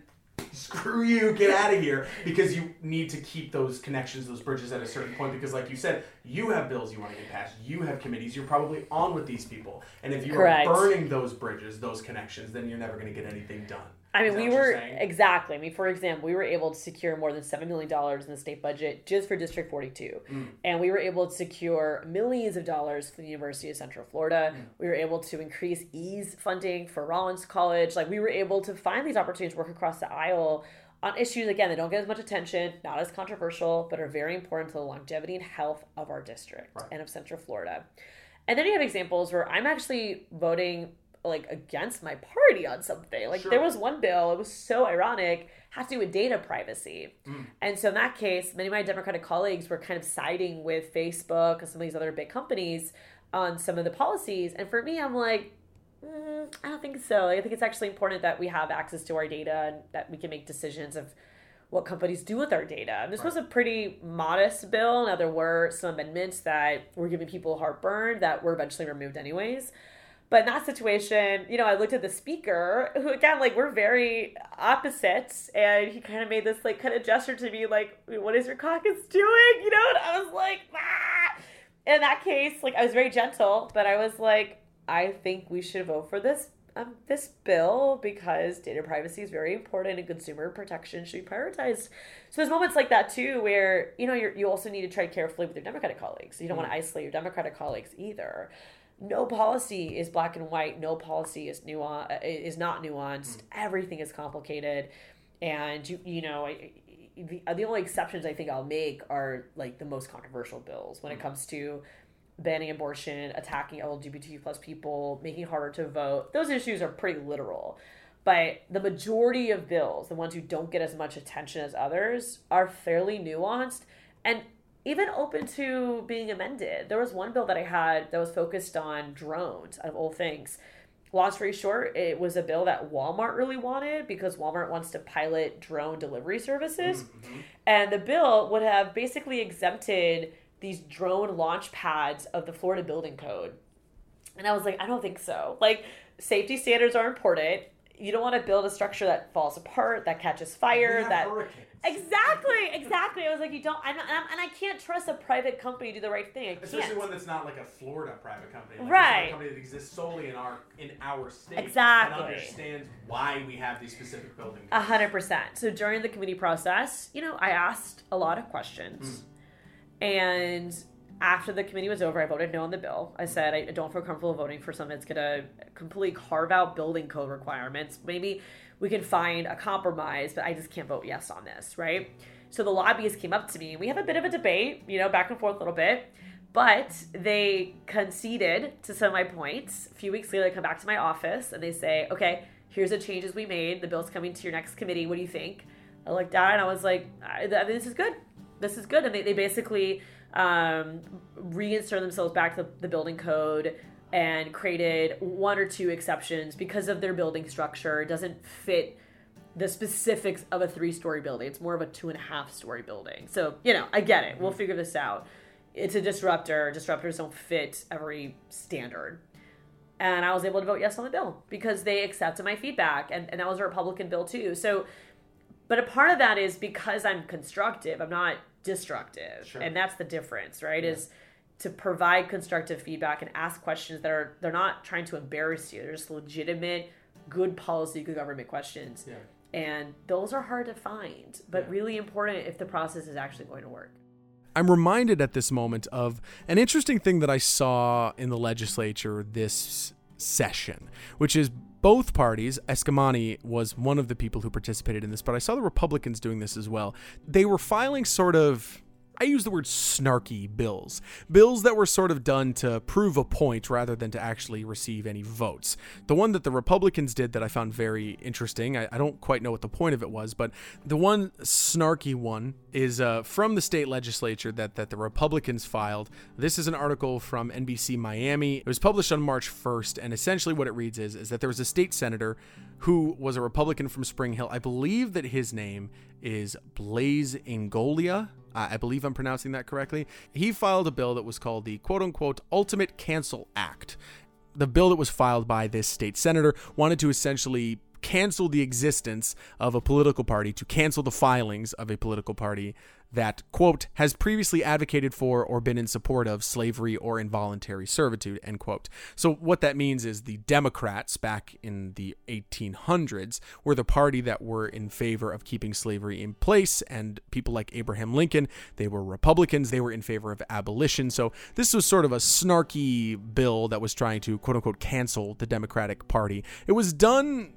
screw you get out of here because you need to keep those connections those bridges at a certain point because like you said you have bills you want to get passed you have committees you're probably on with these people. And if you Correct. are burning those bridges those connections then you're never going to get anything done I mean, we were exactly. I mean, for example, we were able to secure more than seven million dollars in the state budget just for District Forty Two, Mm. and we were able to secure millions of dollars for the University of Central Florida. Mm. We were able to increase ease funding for Rollins College. Like we were able to find these opportunities to work across the aisle on issues again that don't get as much attention, not as controversial, but are very important to the longevity and health of our district Right. and of Central Florida. And then you have examples where I'm actually voting like against my party on something. Like Sure. there was one bill, it was so ironic, had to do with data privacy. Mm. And so in that case, many of my Democratic colleagues were kind of siding with Facebook and some of these other big companies on some of the policies. And for me, I'm like, mm, I don't think so. I think it's actually important that we have access to our data and that we can make decisions of what companies do with our data. And this was a pretty modest bill. Now there were some amendments that were giving people heartburn that were eventually removed anyways. But in that situation, you know, I looked at the speaker, who again, like, we're very opposites, and he kind of made this like kind of gesture to me, like, "What is your caucus doing?" You know, and I was like, ah. In that case, like, I was very gentle, but I was like, I think we should vote for this um, this bill, because data privacy is very important and consumer protection should be prioritized. So there's moments like that too, where you know you you also need to tread carefully with your Democratic colleagues. You don't want to isolate your Democratic colleagues either. No policy is black and white. No policy is nuance uh, is not nuanced. Mm. Everything is complicated, and you you know. I, the, the only exceptions I think I'll make are like the most controversial bills when it mm. comes to banning abortion, attacking LGBTQ plus people, making it harder to vote. Those issues are pretty literal. But the majority of bills, the ones who don't get as much attention as others, are fairly nuanced and even open to being amended. There was one bill that I had that was focused on drones, of all things. Long story short, it was a bill that Walmart really wanted because Walmart wants to pilot drone delivery services. Mm-hmm. And the bill would have basically exempted these drone launch pads of the Florida building code. And I was like, I don't think so. Like, safety standards are important. You don't want to build a structure that falls apart, that catches fire, that hurricanes. Exactly, exactly. I was like, you don't, I know and, and I can't trust a private company to do the right thing. I Especially can't. one that's not like a Florida private company, like right? A company that exists solely in our in our state. Exactly. And understands why we have these specific buildings. A hundred percent. So during the committee process, you know, I asked a lot of questions. Mm and after the committee was over, I voted no on the bill. I said I don't feel comfortable voting for something that's going to completely carve out building code requirements. Maybe we can find a compromise, but I just can't vote yes on this, right? So the lobbyists came up to me. We have a bit of a debate, you know, back and forth a little bit, but they conceded to some of my points. A few weeks later, they come back to my office and they say, okay, here's the changes we made. The bill's coming to your next committee. What do you think? I looked at it and I was like, this is good this is good. And they, they basically um, reinsert themselves back to the building code and created one or two exceptions because of their building structure. It doesn't fit the specifics of a three story building. It's more of a two and a half story building. So, you know, I get it. We'll mm-hmm. figure this out. It's a disruptor. Disruptors don't fit every standard. And I was able to vote yes on the bill because they accepted my feedback. And, and that was a Republican bill too. So but a part of that is because I'm constructive, I'm not destructive. Sure. And that's the difference, right? Yeah. Is to provide constructive feedback and ask questions that are they're not trying to embarrass you. They're just legitimate, good policy, good government questions. Yeah. And those are hard to find, but yeah. really important if the process is actually going to work. I'm reminded at this moment of an interesting thing that I saw in the legislature this session, which is both parties, Eskamani was one of the people who participated in this, but I saw the Republicans doing this as well. They were filing sort of I use the word snarky bills. Bills that were sort of done to prove a point rather than to actually receive any votes. The one that the Republicans did that I found very interesting, I, I don't quite know what the point of it was, but the one snarky one is uh, from the state legislature that, that the Republicans filed. This is an article from NBC Miami. It was published on March 1st, and essentially what it reads is, is that there was a state senator who was a Republican from Spring Hill. I believe that his name is Blaise Ingoglia. I believe I'm pronouncing that correctly. He filed a bill that was called the quote unquote Ultimate Cancel Act. The bill that was filed by this state senator wanted to essentially cancel the existence of a political party, to cancel the filings of a political party that, quote, has previously advocated for or been in support of slavery or involuntary servitude, end quote. So, what that means is the Democrats back in the 1800s were the party that were in favor of keeping slavery in place, and people like Abraham Lincoln, they were Republicans, they were in favor of abolition. So, this was sort of a snarky bill that was trying to, quote unquote, cancel the Democratic Party. It was done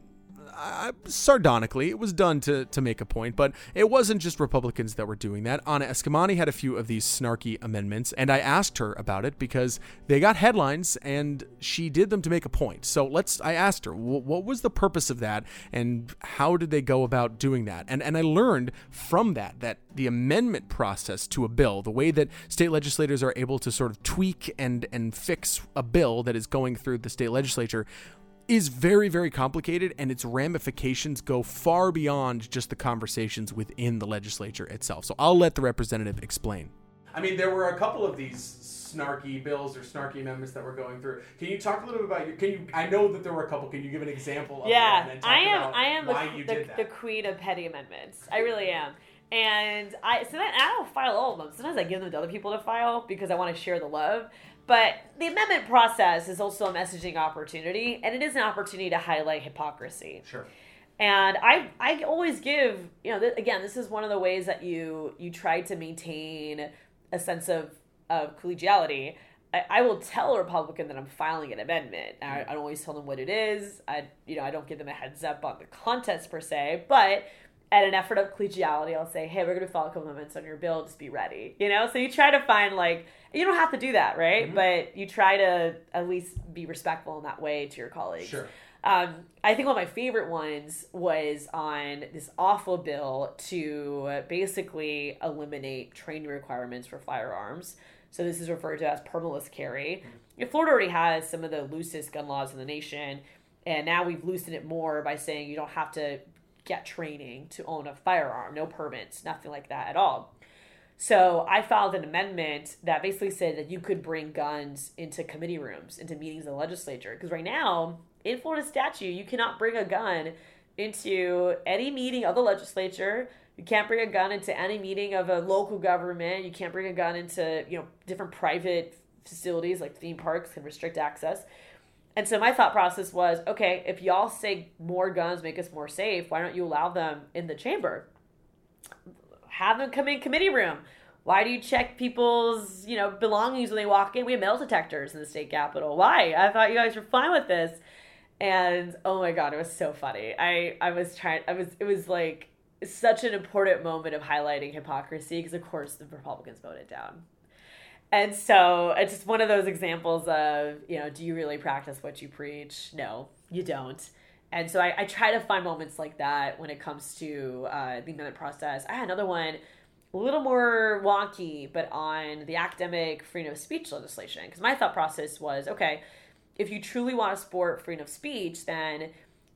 uh, sardonically, it was done to, to make a point, but it wasn't just Republicans that were doing that. Anna Eskamani had a few of these snarky amendments, and I asked her about it because they got headlines and she did them to make a point. So let's, I asked her, what was the purpose of that and how did they go about doing that? And, and I learned from that that the amendment process to a bill, the way that state legislators are able to sort of tweak and, and fix a bill that is going through the state legislature is very, very complicated, and its ramifications go far beyond just the conversations within the legislature itself. So I'll let the representative explain. I mean, there were a couple of these snarky bills or snarky amendments that were going through. Can you talk a little bit about your? Can you? I know that there were a couple. Can you give an example? yeah, I am. I am the, the, the, queen of petty amendments. I really am. And I so then I don't file all of them. Sometimes I give them to other people to file because I want to share the love. But the amendment process is also a messaging opportunity, and it is an opportunity to highlight hypocrisy. Sure. And I I always give you know th- again this is one of the ways that you you try to maintain a sense of of collegiality. I, I will tell a Republican that I'm filing an amendment. I, mm. I don't always tell them what it is. I you know I don't give them a heads up on the contest per se, but at an effort of collegiality, I'll say, hey, we're going to follow a couple amendments on your bill. Just be ready. You know, so you try to find like you don't have to do that, right? Mhm. But you try to at least be respectful in that way to your colleagues. Sure. Um, I think one of my favorite ones was on this awful bill to basically eliminate training requirements for firearms. So this is referred to as permitless carry. If Florida already has some of the loosest gun laws in the nation, and now we've loosened it more by saying you don't have to get training to own a firearm, no permits, nothing like that at all. So I filed an amendment that basically said that you could bring guns into committee rooms, into meetings of the legislature. Because right now, in Florida statute, you cannot bring a gun into any meeting of the legislature. You can't bring a gun into any meeting of a local government. You can't bring a gun into, you know, different private facilities like theme parks can restrict access. And so my thought process was, okay, if y'all say more guns make us more safe, why don't you allow them in the chamber? Have them come in committee room. Why do you check people's, you know, belongings when they walk in? We have metal detectors in the state capitol. Why? I thought you guys were fine with this. And oh my god, it was so funny. I I was trying I was it was like such an important moment of highlighting hypocrisy because of course the Republicans voted down. And so it's just one of those examples of, you know, do you really practice what you preach? No, you don't. And so I, I try to find moments like that when it comes to uh, the amendment process. I had another one, a little more wonky, but on the academic freedom of speech legislation. Because my thought process was okay, if you truly want to support freedom of speech, then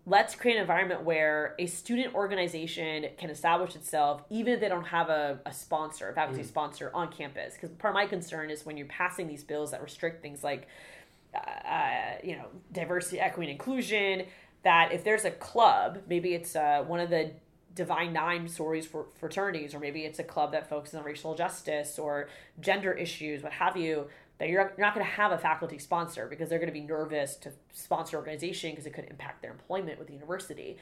let's create an environment where a student organization can establish itself even if they don't have a, a sponsor, a faculty sponsor on campus. Because part of my concern is when you're passing these bills that restrict things like, uh, you know, diversity, equity, and inclusion, that if there's a club, maybe it's uh, one of the Divine Nine stories for fraternities, or maybe it's a club that focuses on racial justice or gender issues, what have you, that you're, not going to have a faculty sponsor because they're going to be nervous to sponsor organization because it could impact their employment with the university.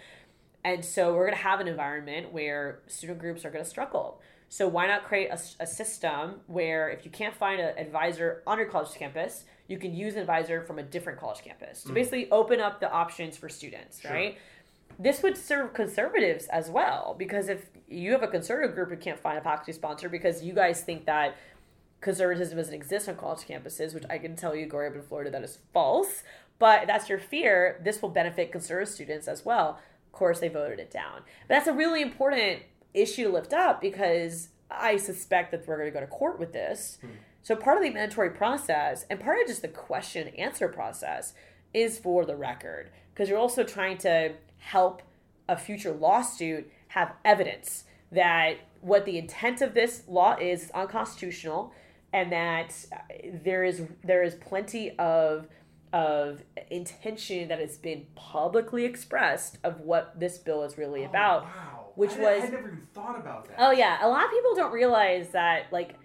And so we're going to have an environment where student groups are going to struggle. So why not create a, a system where if you can't find an advisor on your college campus, you can use an advisor from a different college campus to mm. basically open up the options for students, Sure. right? This would serve conservatives as well because if you have a conservative group who can't find a faculty sponsor because you guys think that conservatism doesn't exist on college campuses, which I can tell you, growing up in Florida, that is false. But that's your fear. This will benefit conservative students as well. Of course, they voted it down. But that's a really important issue to lift up because I suspect that we're going to go to court with this. Hmm. So part of the mandatory process and part of just the question and answer process is for the record because you're also trying to help a future lawsuit have evidence that what the intent of this law is is unconstitutional and that uh, there is there is plenty of of intention that has been publicly expressed of what this bill is really about. Oh, wow. which I, was- I never even thought about that. Oh yeah, a lot of people don't realize that like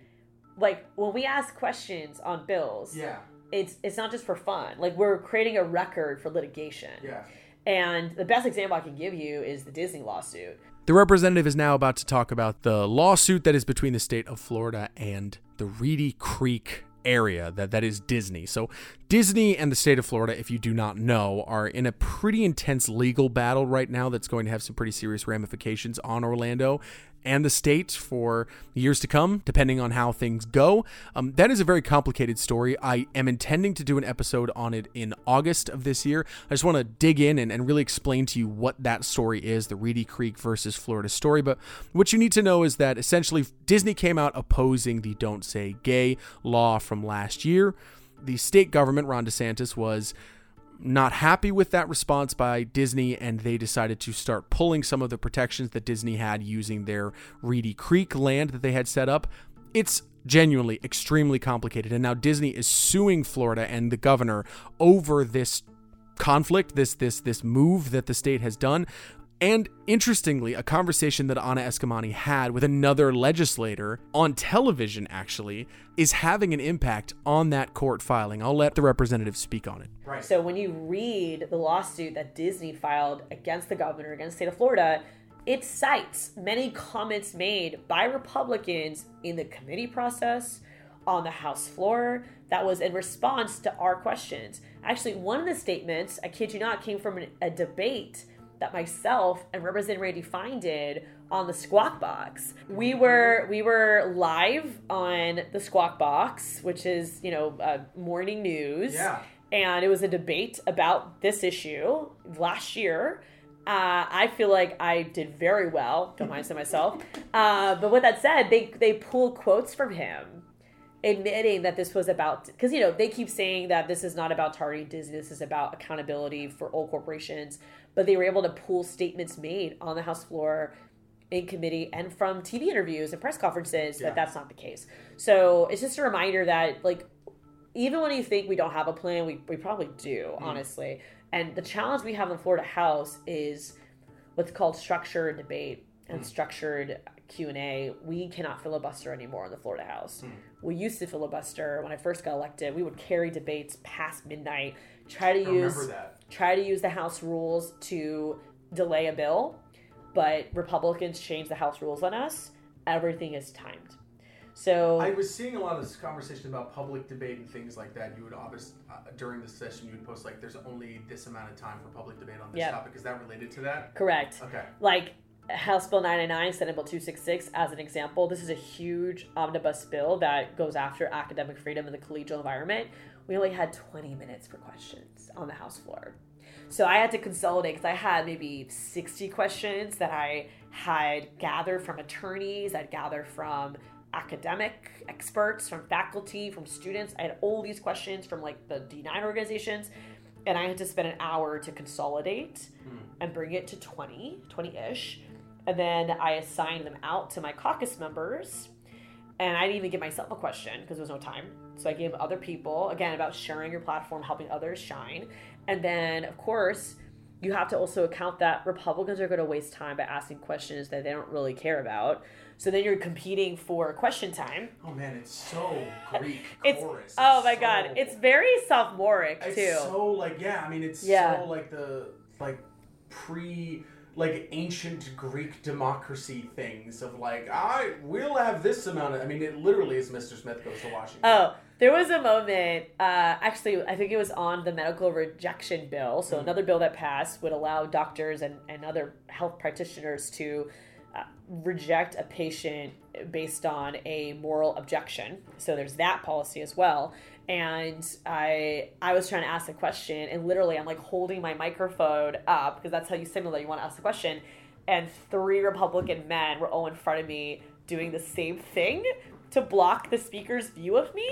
like when we ask questions on bills, Yeah. it's it's not just for fun. Like we're creating a record for litigation. Yeah. And the best example I can give you is the Disney lawsuit. The representative is now about to talk about the lawsuit that is between the state of Florida and the Reedy Creek area that that is Disney. So Disney and the state of Florida, if you do not know, are in a pretty intense legal battle right now that's going to have some pretty serious ramifications on Orlando and the state for years to come, depending on how things go. Um, that is a very complicated story. I am intending to do an episode on it in August of this year. I just want to dig in and, and really explain to you what that story is the Reedy Creek versus Florida story. But what you need to know is that essentially Disney came out opposing the Don't Say Gay law from last year. The state government, Ron DeSantis, was not happy with that response by Disney, and they decided to start pulling some of the protections that Disney had using their Reedy Creek land that they had set up. It's genuinely extremely complicated, and now Disney is suing Florida and the governor over this conflict, this this this move that the state has done. And interestingly, a conversation that Anna Eskamani had with another legislator on television actually is having an impact on that court filing. I'll let the representative speak on it. Right. So when you read the lawsuit that Disney filed against the governor, against the state of Florida, it cites many comments made by Republicans in the committee process, on the House floor, that was in response to our questions. Actually, one of the statements, I kid you not, came from a debate that myself and Representative Randy Fine did on the Squawk Box. We were we were live on the Squawk Box, which is you know uh, morning news. Yeah. And it was a debate about this issue last year. Uh, I feel like I did very well. Don't mind saying myself. Uh, but with that said, they they pulled quotes from him admitting that this was about because you know they keep saying that this is not about targeting Disney. This is about accountability for all corporations but they were able to pull statements made on the House floor in committee and from TV interviews and press conferences yeah. that that's not the case. So it's just a reminder that like even when you think we don't have a plan, we, we probably do, mm. honestly. And the challenge we have in the Florida House is what's called structured debate and mm. structured Q&A. We cannot filibuster anymore in the Florida House. Mm. We used to filibuster when I first got elected. We would carry debates past midnight, try to use that try to use the House rules to delay a bill, but Republicans change the House rules on us. Everything is timed. So I was seeing a lot of this conversation about public debate and things like that. You would obviously uh, during the session you would post like there's only this amount of time for public debate on this yep. topic. Is that related to that? Correct. Okay. Like House Bill 999, Senate Bill 266, as an example, this is a huge omnibus bill that goes after academic freedom in the collegial environment we only had 20 minutes for questions on the House floor. So I had to consolidate because I had maybe 60 questions that I had gathered from attorneys, I'd gathered from academic experts, from faculty, from students. I had all these questions from like the D9 organizations, and I had to spend an hour to consolidate hmm. and bring it to 20, 20 ish. And then I assigned them out to my caucus members and I didn't even give myself a question because there was no time. So I gave other people, again, about sharing your platform, helping others shine. And then, of course, you have to also account that Republicans are going to waste time by asking questions that they don't really care about. So then you're competing for question time. Oh man, it's so Greek it's, chorus. It's oh my so, god, it's very sophomoric too. It's so like yeah, I mean it's yeah. so like the like pre like ancient Greek democracy things of like I will have this amount of. I mean, it literally is Mr. Smith goes to Washington. Oh, there was a moment. Uh, actually, I think it was on the medical rejection bill. So mm-hmm. another bill that passed would allow doctors and and other health practitioners to. Uh, reject a patient based on a moral objection. So there's that policy as well and I I was trying to ask a question and literally I'm like holding my microphone up because that's how you signal that you want to ask a question and three Republican men were all in front of me doing the same thing to block the speaker's view of me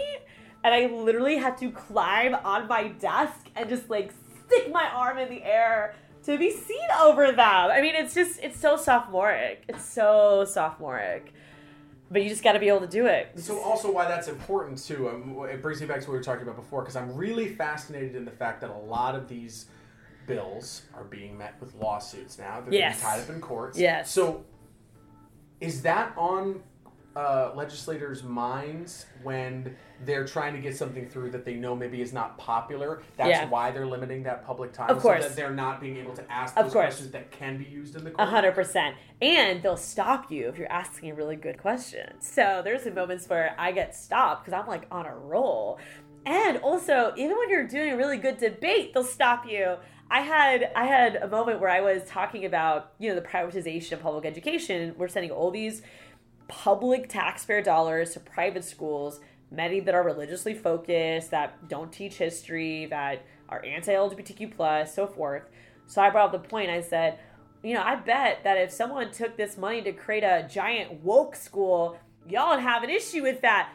and I literally had to climb on my desk and just like stick my arm in the air to be seen over them. I mean, it's just it's so sophomoric. It's so sophomoric but you just got to be able to do it. So also why that's important too. Um, it brings me back to what we were talking about before because I'm really fascinated in the fact that a lot of these bills are being met with lawsuits now. They're yes. being tied up in courts. Yes. So is that on uh, legislators' minds when they're trying to get something through that they know maybe is not popular. That's yeah. why they're limiting that public time. Of course. So that they're not being able to ask those questions that can be used in the court. hundred percent. And they'll stop you if you're asking a really good question. So there's some moments where I get stopped because I'm like on a roll. And also, even when you're doing a really good debate, they'll stop you. I had I had a moment where I was talking about, you know, the privatization of public education. We're sending all these public taxpayer dollars to private schools, many that are religiously focused, that don't teach history, that are anti-LGBTQ plus, so forth. So I brought up the point. I said, you know, I bet that if someone took this money to create a giant woke school, y'all would have an issue with that.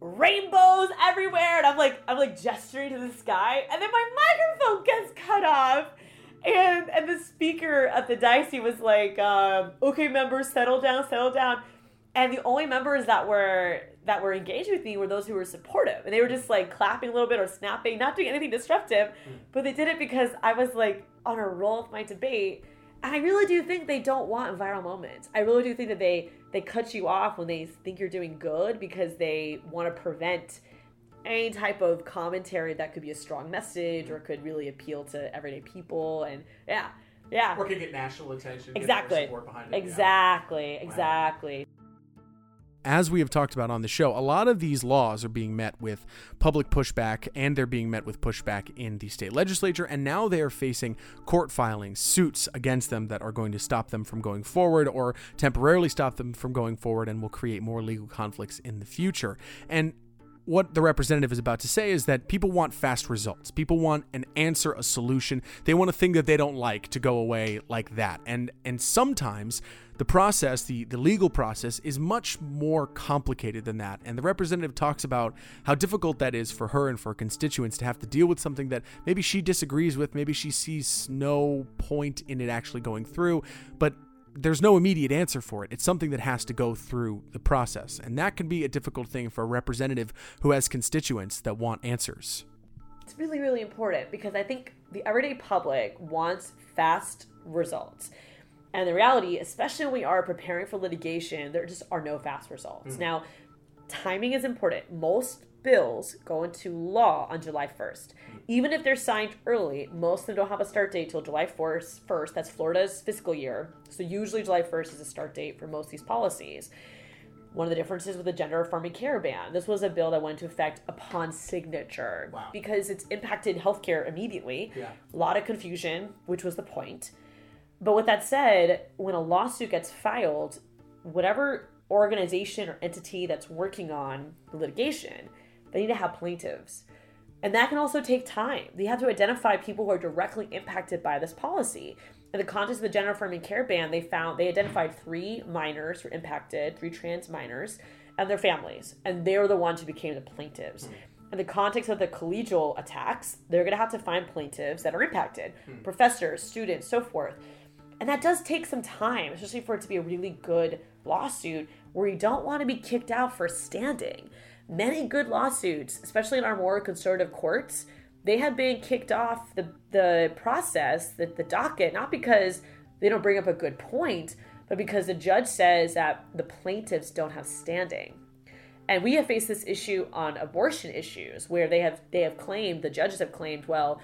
Rainbows everywhere, and I'm like, I'm like gesturing to the sky, and then my microphone gets cut off and and the speaker at the dicey was like, um, "Okay, members, settle down, settle down." And the only members that were that were engaged with me were those who were supportive. And they were just like clapping a little bit or snapping not doing anything disruptive mm. but they did it because i was like on a roll with my debate. And I really do think they don't want a viral moments. I really do think that they they cut you off when they think you're doing good because they want to prevent any type of commentary that could be a strong message or could really appeal to everyday people. And yeah. Yeah. Or could get national attention exactly. exactly. Yeah. exactly as we have talked about on the show, a lot of these laws are being met with public pushback and they're being met with pushback in the state legislature. And now they are facing court filings, suits against them that are going to stop them from going forward or temporarily stop them from going forward and will create more legal conflicts in the future. And what the representative is about to say is that people want fast results. People want an answer, a solution. They want a thing that they don't like to go away like that. And and sometimes the process, the, the legal process, is much more complicated than that. And the representative talks about how difficult that is for her and for her constituents to have to deal with something that maybe she disagrees with, maybe she sees no point in it actually going through, but there's no immediate answer for it. It's something that has to go through the process. And that can be a difficult thing for a representative who has constituents that want answers. It's really, really important because I think the everyday public wants fast results. And the reality, especially when we are preparing for litigation, there just are no fast results. Mm. Now, timing is important. Most bills go into law on July 1st. Even if they're signed early, most of them don't have a start date till July 1st. First, that's Florida's fiscal year. So usually July 1st is a start date for most of these policies. One of the differences with the gender affirming care ban, this was a bill that went into effect upon signature wow. because it's impacted healthcare immediately. Yeah. A lot of confusion, which was the point. But with that said, when a lawsuit gets filed, whatever organization or entity that's working on the litigation, they need to have plaintiffs. And that can also take time. They have to identify people who are directly impacted by this policy. In the context of the gender affirming care ban, they found they identified three minors who were impacted, three trans minors, and their families. And they're the ones who became the plaintiffs. In the context of the collegial attacks, they're going to have to find plaintiffs that are impacted mm. professors, students, so forth. And that does take some time, especially for it to be a really good lawsuit where you don't want to be kicked out for standing. Many good lawsuits, especially in our more conservative courts, they have been kicked off the, the process, the, the docket, not because they don't bring up a good point, but because the judge says that the plaintiffs don't have standing. And we have faced this issue on abortion issues where they have they have claimed, the judges have claimed, well,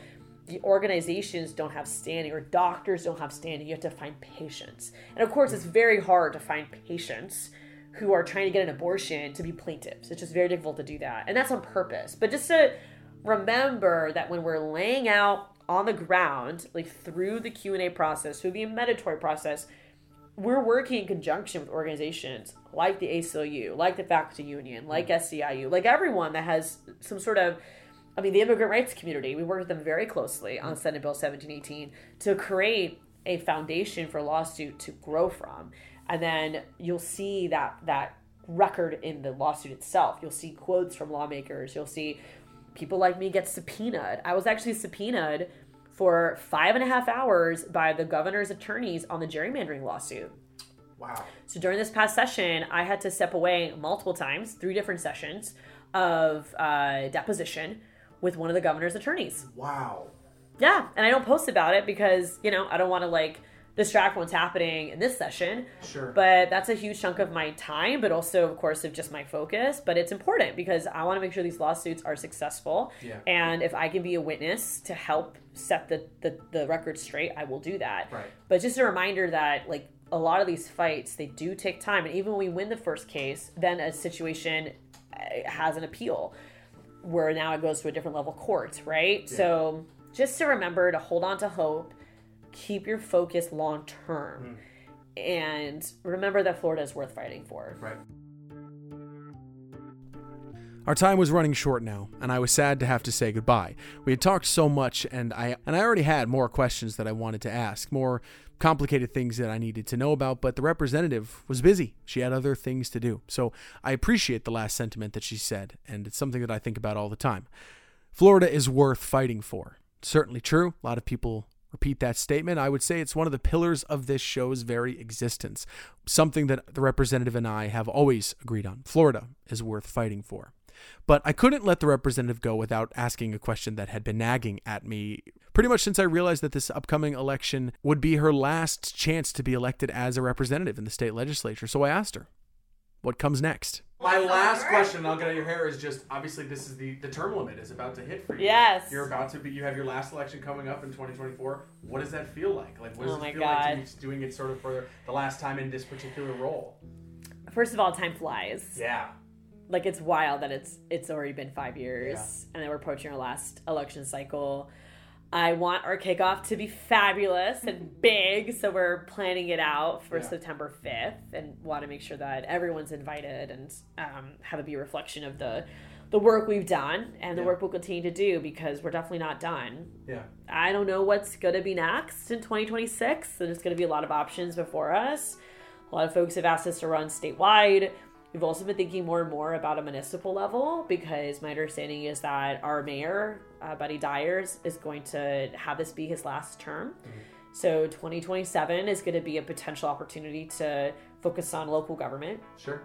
the organizations don't have standing or doctors don't have standing. You have to find patients. And of course, it's very hard to find patients who are trying to get an abortion to be plaintiffs. It's just very difficult to do that. And that's on purpose. But just to remember that when we're laying out on the ground, like through the Q&A process, through the mandatory process, we're working in conjunction with organizations like the ACLU, like the faculty union, like SEIU, like everyone that has some sort of I mean, the immigrant rights community, we worked with them very closely on Senate Bill 1718 to create a foundation for a lawsuit to grow from. And then you'll see that that record in the lawsuit itself. You'll see quotes from lawmakers. You'll see people like me get subpoenaed. I was actually subpoenaed for five and a half hours by the governor's attorneys on the gerrymandering lawsuit. Wow. So during this past session, I had to step away multiple times, three different sessions of uh, deposition with one of the governor's attorneys. Wow. Yeah, and I don't post about it because, you know, I don't want to like distract what's happening in this session. Sure. But that's a huge chunk of my time, but also, of course, of just my focus. But it's important because I want to make sure these lawsuits are successful. Yeah. And if I can be a witness to help set the, the, the record straight, I will do that. Right. But just a reminder that, like, a lot of these fights, they do take time. And even when we win the first case, then a situation uh, has an appeal where now it goes to a different level courts, right? Yeah. So just to remember to hold on to hope, keep your focus long term, mm. and remember that Florida is worth fighting for. Right. Our time was running short now, and I was sad to have to say goodbye. We had talked so much, and I and I already had more questions that I wanted to ask, more complicated things that I needed to know about, but the representative was busy. She had other things to do. So I appreciate the last sentiment that she said, and it's something that I think about all the time. Florida is worth fighting for. Certainly true. A lot of people repeat that statement. I would say it's one of the pillars of this show's very existence, something that the representative and I have always agreed on. Florida is worth fighting for. But I couldn't let the representative go without asking a question that had been nagging at me pretty much since I realized that this upcoming election would be her last chance to be elected as a representative in the state legislature. So I asked her, what comes next? My last question, I'll get out your hair, is just obviously this is the the term limit is about to hit for you. Yes. You're about to be. You have your last election coming up in 2024. What does that feel like? Like, what does Oh it feel like to be doing it sort of for the last time in this particular role? First of all, time flies. Yeah. Like it's wild that it's it's already been five years and then we're approaching our last election cycle i want our kickoff to be fabulous and big so we're planning it out for Yeah. september 5th and want to make sure that everyone's invited and um, have it be a reflection of the the work we've done and the Yeah. work we'll continue to do because we're definitely not done Yeah. I don't know what's going to be next in 2026. There's going to be a lot of options before us. A lot of folks have asked us to run statewide. We've also been thinking more and more about a municipal level because my understanding is that our mayor, uh, Buddy Dyers, is going to have this be his last term. So 2027 is going to be a potential opportunity to focus on local government. Sure.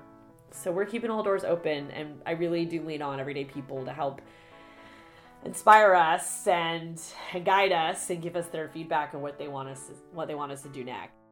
So we're keeping all doors open, and I really do lean on everyday people to help inspire us and, and guide us and give us their feedback on what they want us what they want us to do next.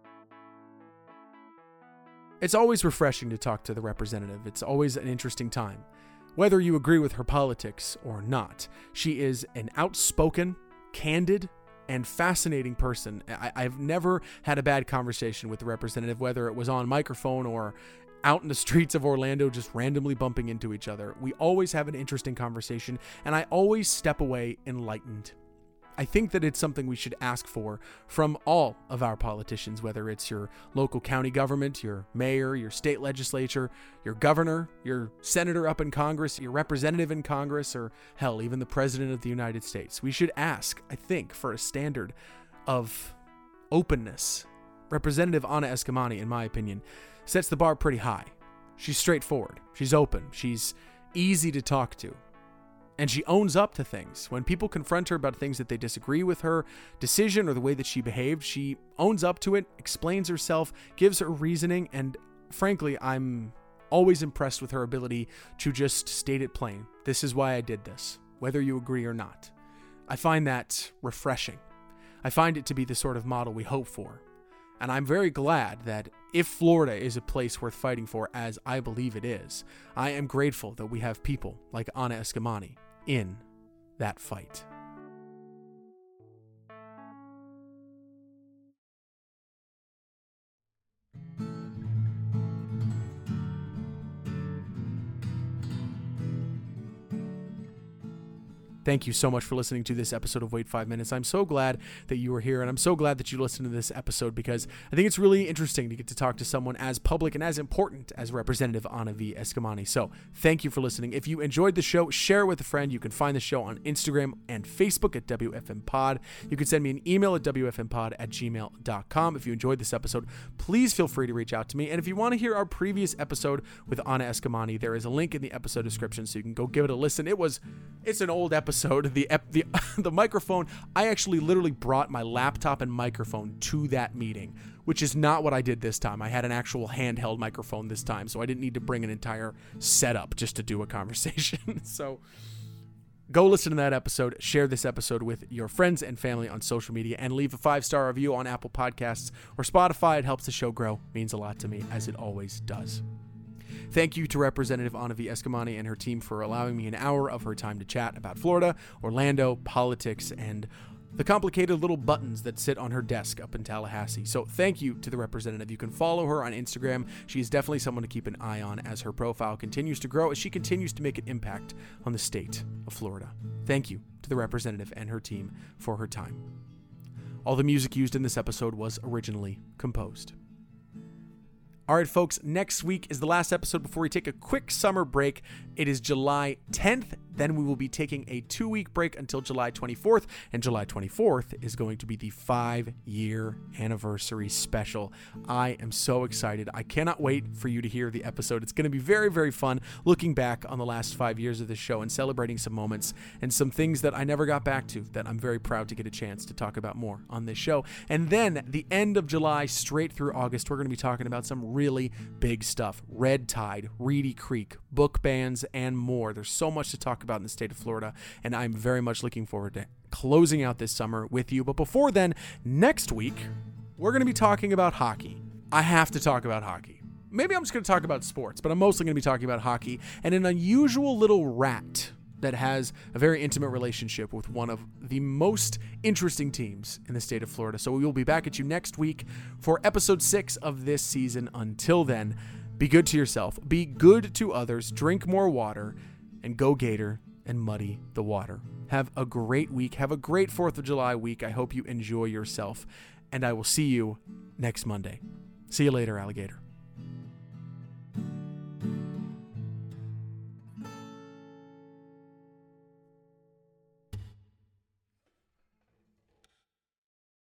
It's always refreshing to talk to the representative. It's always an interesting time. Whether you agree with her politics or not, she is an outspoken, candid, and fascinating person. I, I've never had a bad conversation with the representative, whether it was on microphone or out in the streets of Orlando just randomly bumping into each other. We always have an interesting conversation, and I always step away enlightened. I think that it's something we should ask for from all of our politicians, whether it's your local county government, your mayor, your state legislature, your governor, your senator up in Congress, your representative in Congress, or hell, even the president of the United States. We should ask, I think, for a standard of openness. Representative Anna Eskamani, in my opinion, sets the bar pretty high. She's straightforward, she's open, she's easy to talk to. And she owns up to things. When people confront her about things that they disagree with her decision or the way that she behaved, she owns up to it, explains herself, gives her reasoning, and frankly, I'm always impressed with her ability to just state it plain. This is why I did this, whether you agree or not. I find that refreshing. I find it to be the sort of model we hope for. And I'm very glad that if Florida is a place worth fighting for, as I believe it is, I am grateful that we have people like Anna Eskamani in that fight. Thank you so much for listening to this episode of Wait Five Minutes. I'm so glad that you were here, and I'm so glad that you listened to this episode because I think it's really interesting to get to talk to someone as public and as important as Representative Anna V. Eskamani. So, thank you for listening. If you enjoyed the show, share it with a friend. You can find the show on Instagram and Facebook at WFM Pod. You can send me an email at WFMPod at gmail.com. If you enjoyed this episode, please feel free to reach out to me. And if you want to hear our previous episode with Anna Eskamani, there is a link in the episode description so you can go give it a listen. It was, it's an old episode. The ep- the the microphone. I actually literally brought my laptop and microphone to that meeting, which is not what I did this time. I had an actual handheld microphone this time, so I didn't need to bring an entire setup just to do a conversation. so go listen to that episode, share this episode with your friends and family on social media, and leave a five star review on Apple Podcasts or Spotify. It helps the show grow, means a lot to me, as it always does. Thank you to Representative Anna V. Eskamani and her team for allowing me an hour of her time to chat about Florida, Orlando, politics, and the complicated little buttons that sit on her desk up in Tallahassee. So thank you to the representative. You can follow her on Instagram. She is definitely someone to keep an eye on as her profile continues to grow, as she continues to make an impact on the state of Florida. Thank you to the representative and her team for her time. All the music used in this episode was originally composed. All right, folks, next week is the last episode before we take a quick summer break. It is July 10th. Then we will be taking a two week break until July 24th. And July 24th is going to be the five year anniversary special. I am so excited. I cannot wait for you to hear the episode. It's going to be very, very fun looking back on the last five years of the show and celebrating some moments and some things that I never got back to that I'm very proud to get a chance to talk about more on this show. And then the end of July, straight through August, we're going to be talking about some really big stuff. Red Tide, Reedy Creek, book bans, and more. There's so much to talk about in the state of Florida, and I'm very much looking forward to closing out this summer with you. But before then, next week, we're going to be talking about hockey. I have to talk about hockey. Maybe I'm just going to talk about sports, but I'm mostly going to be talking about hockey and an unusual little rat that has a very intimate relationship with one of the most interesting teams in the state of Florida. So we will be back at you next week for episode six of this season. Until then, be good to yourself, be good to others, drink more water, and go Gator and muddy the water. Have a great week. Have a great 4th of July week. I hope you enjoy yourself, and I will see you next Monday. See you later, alligator.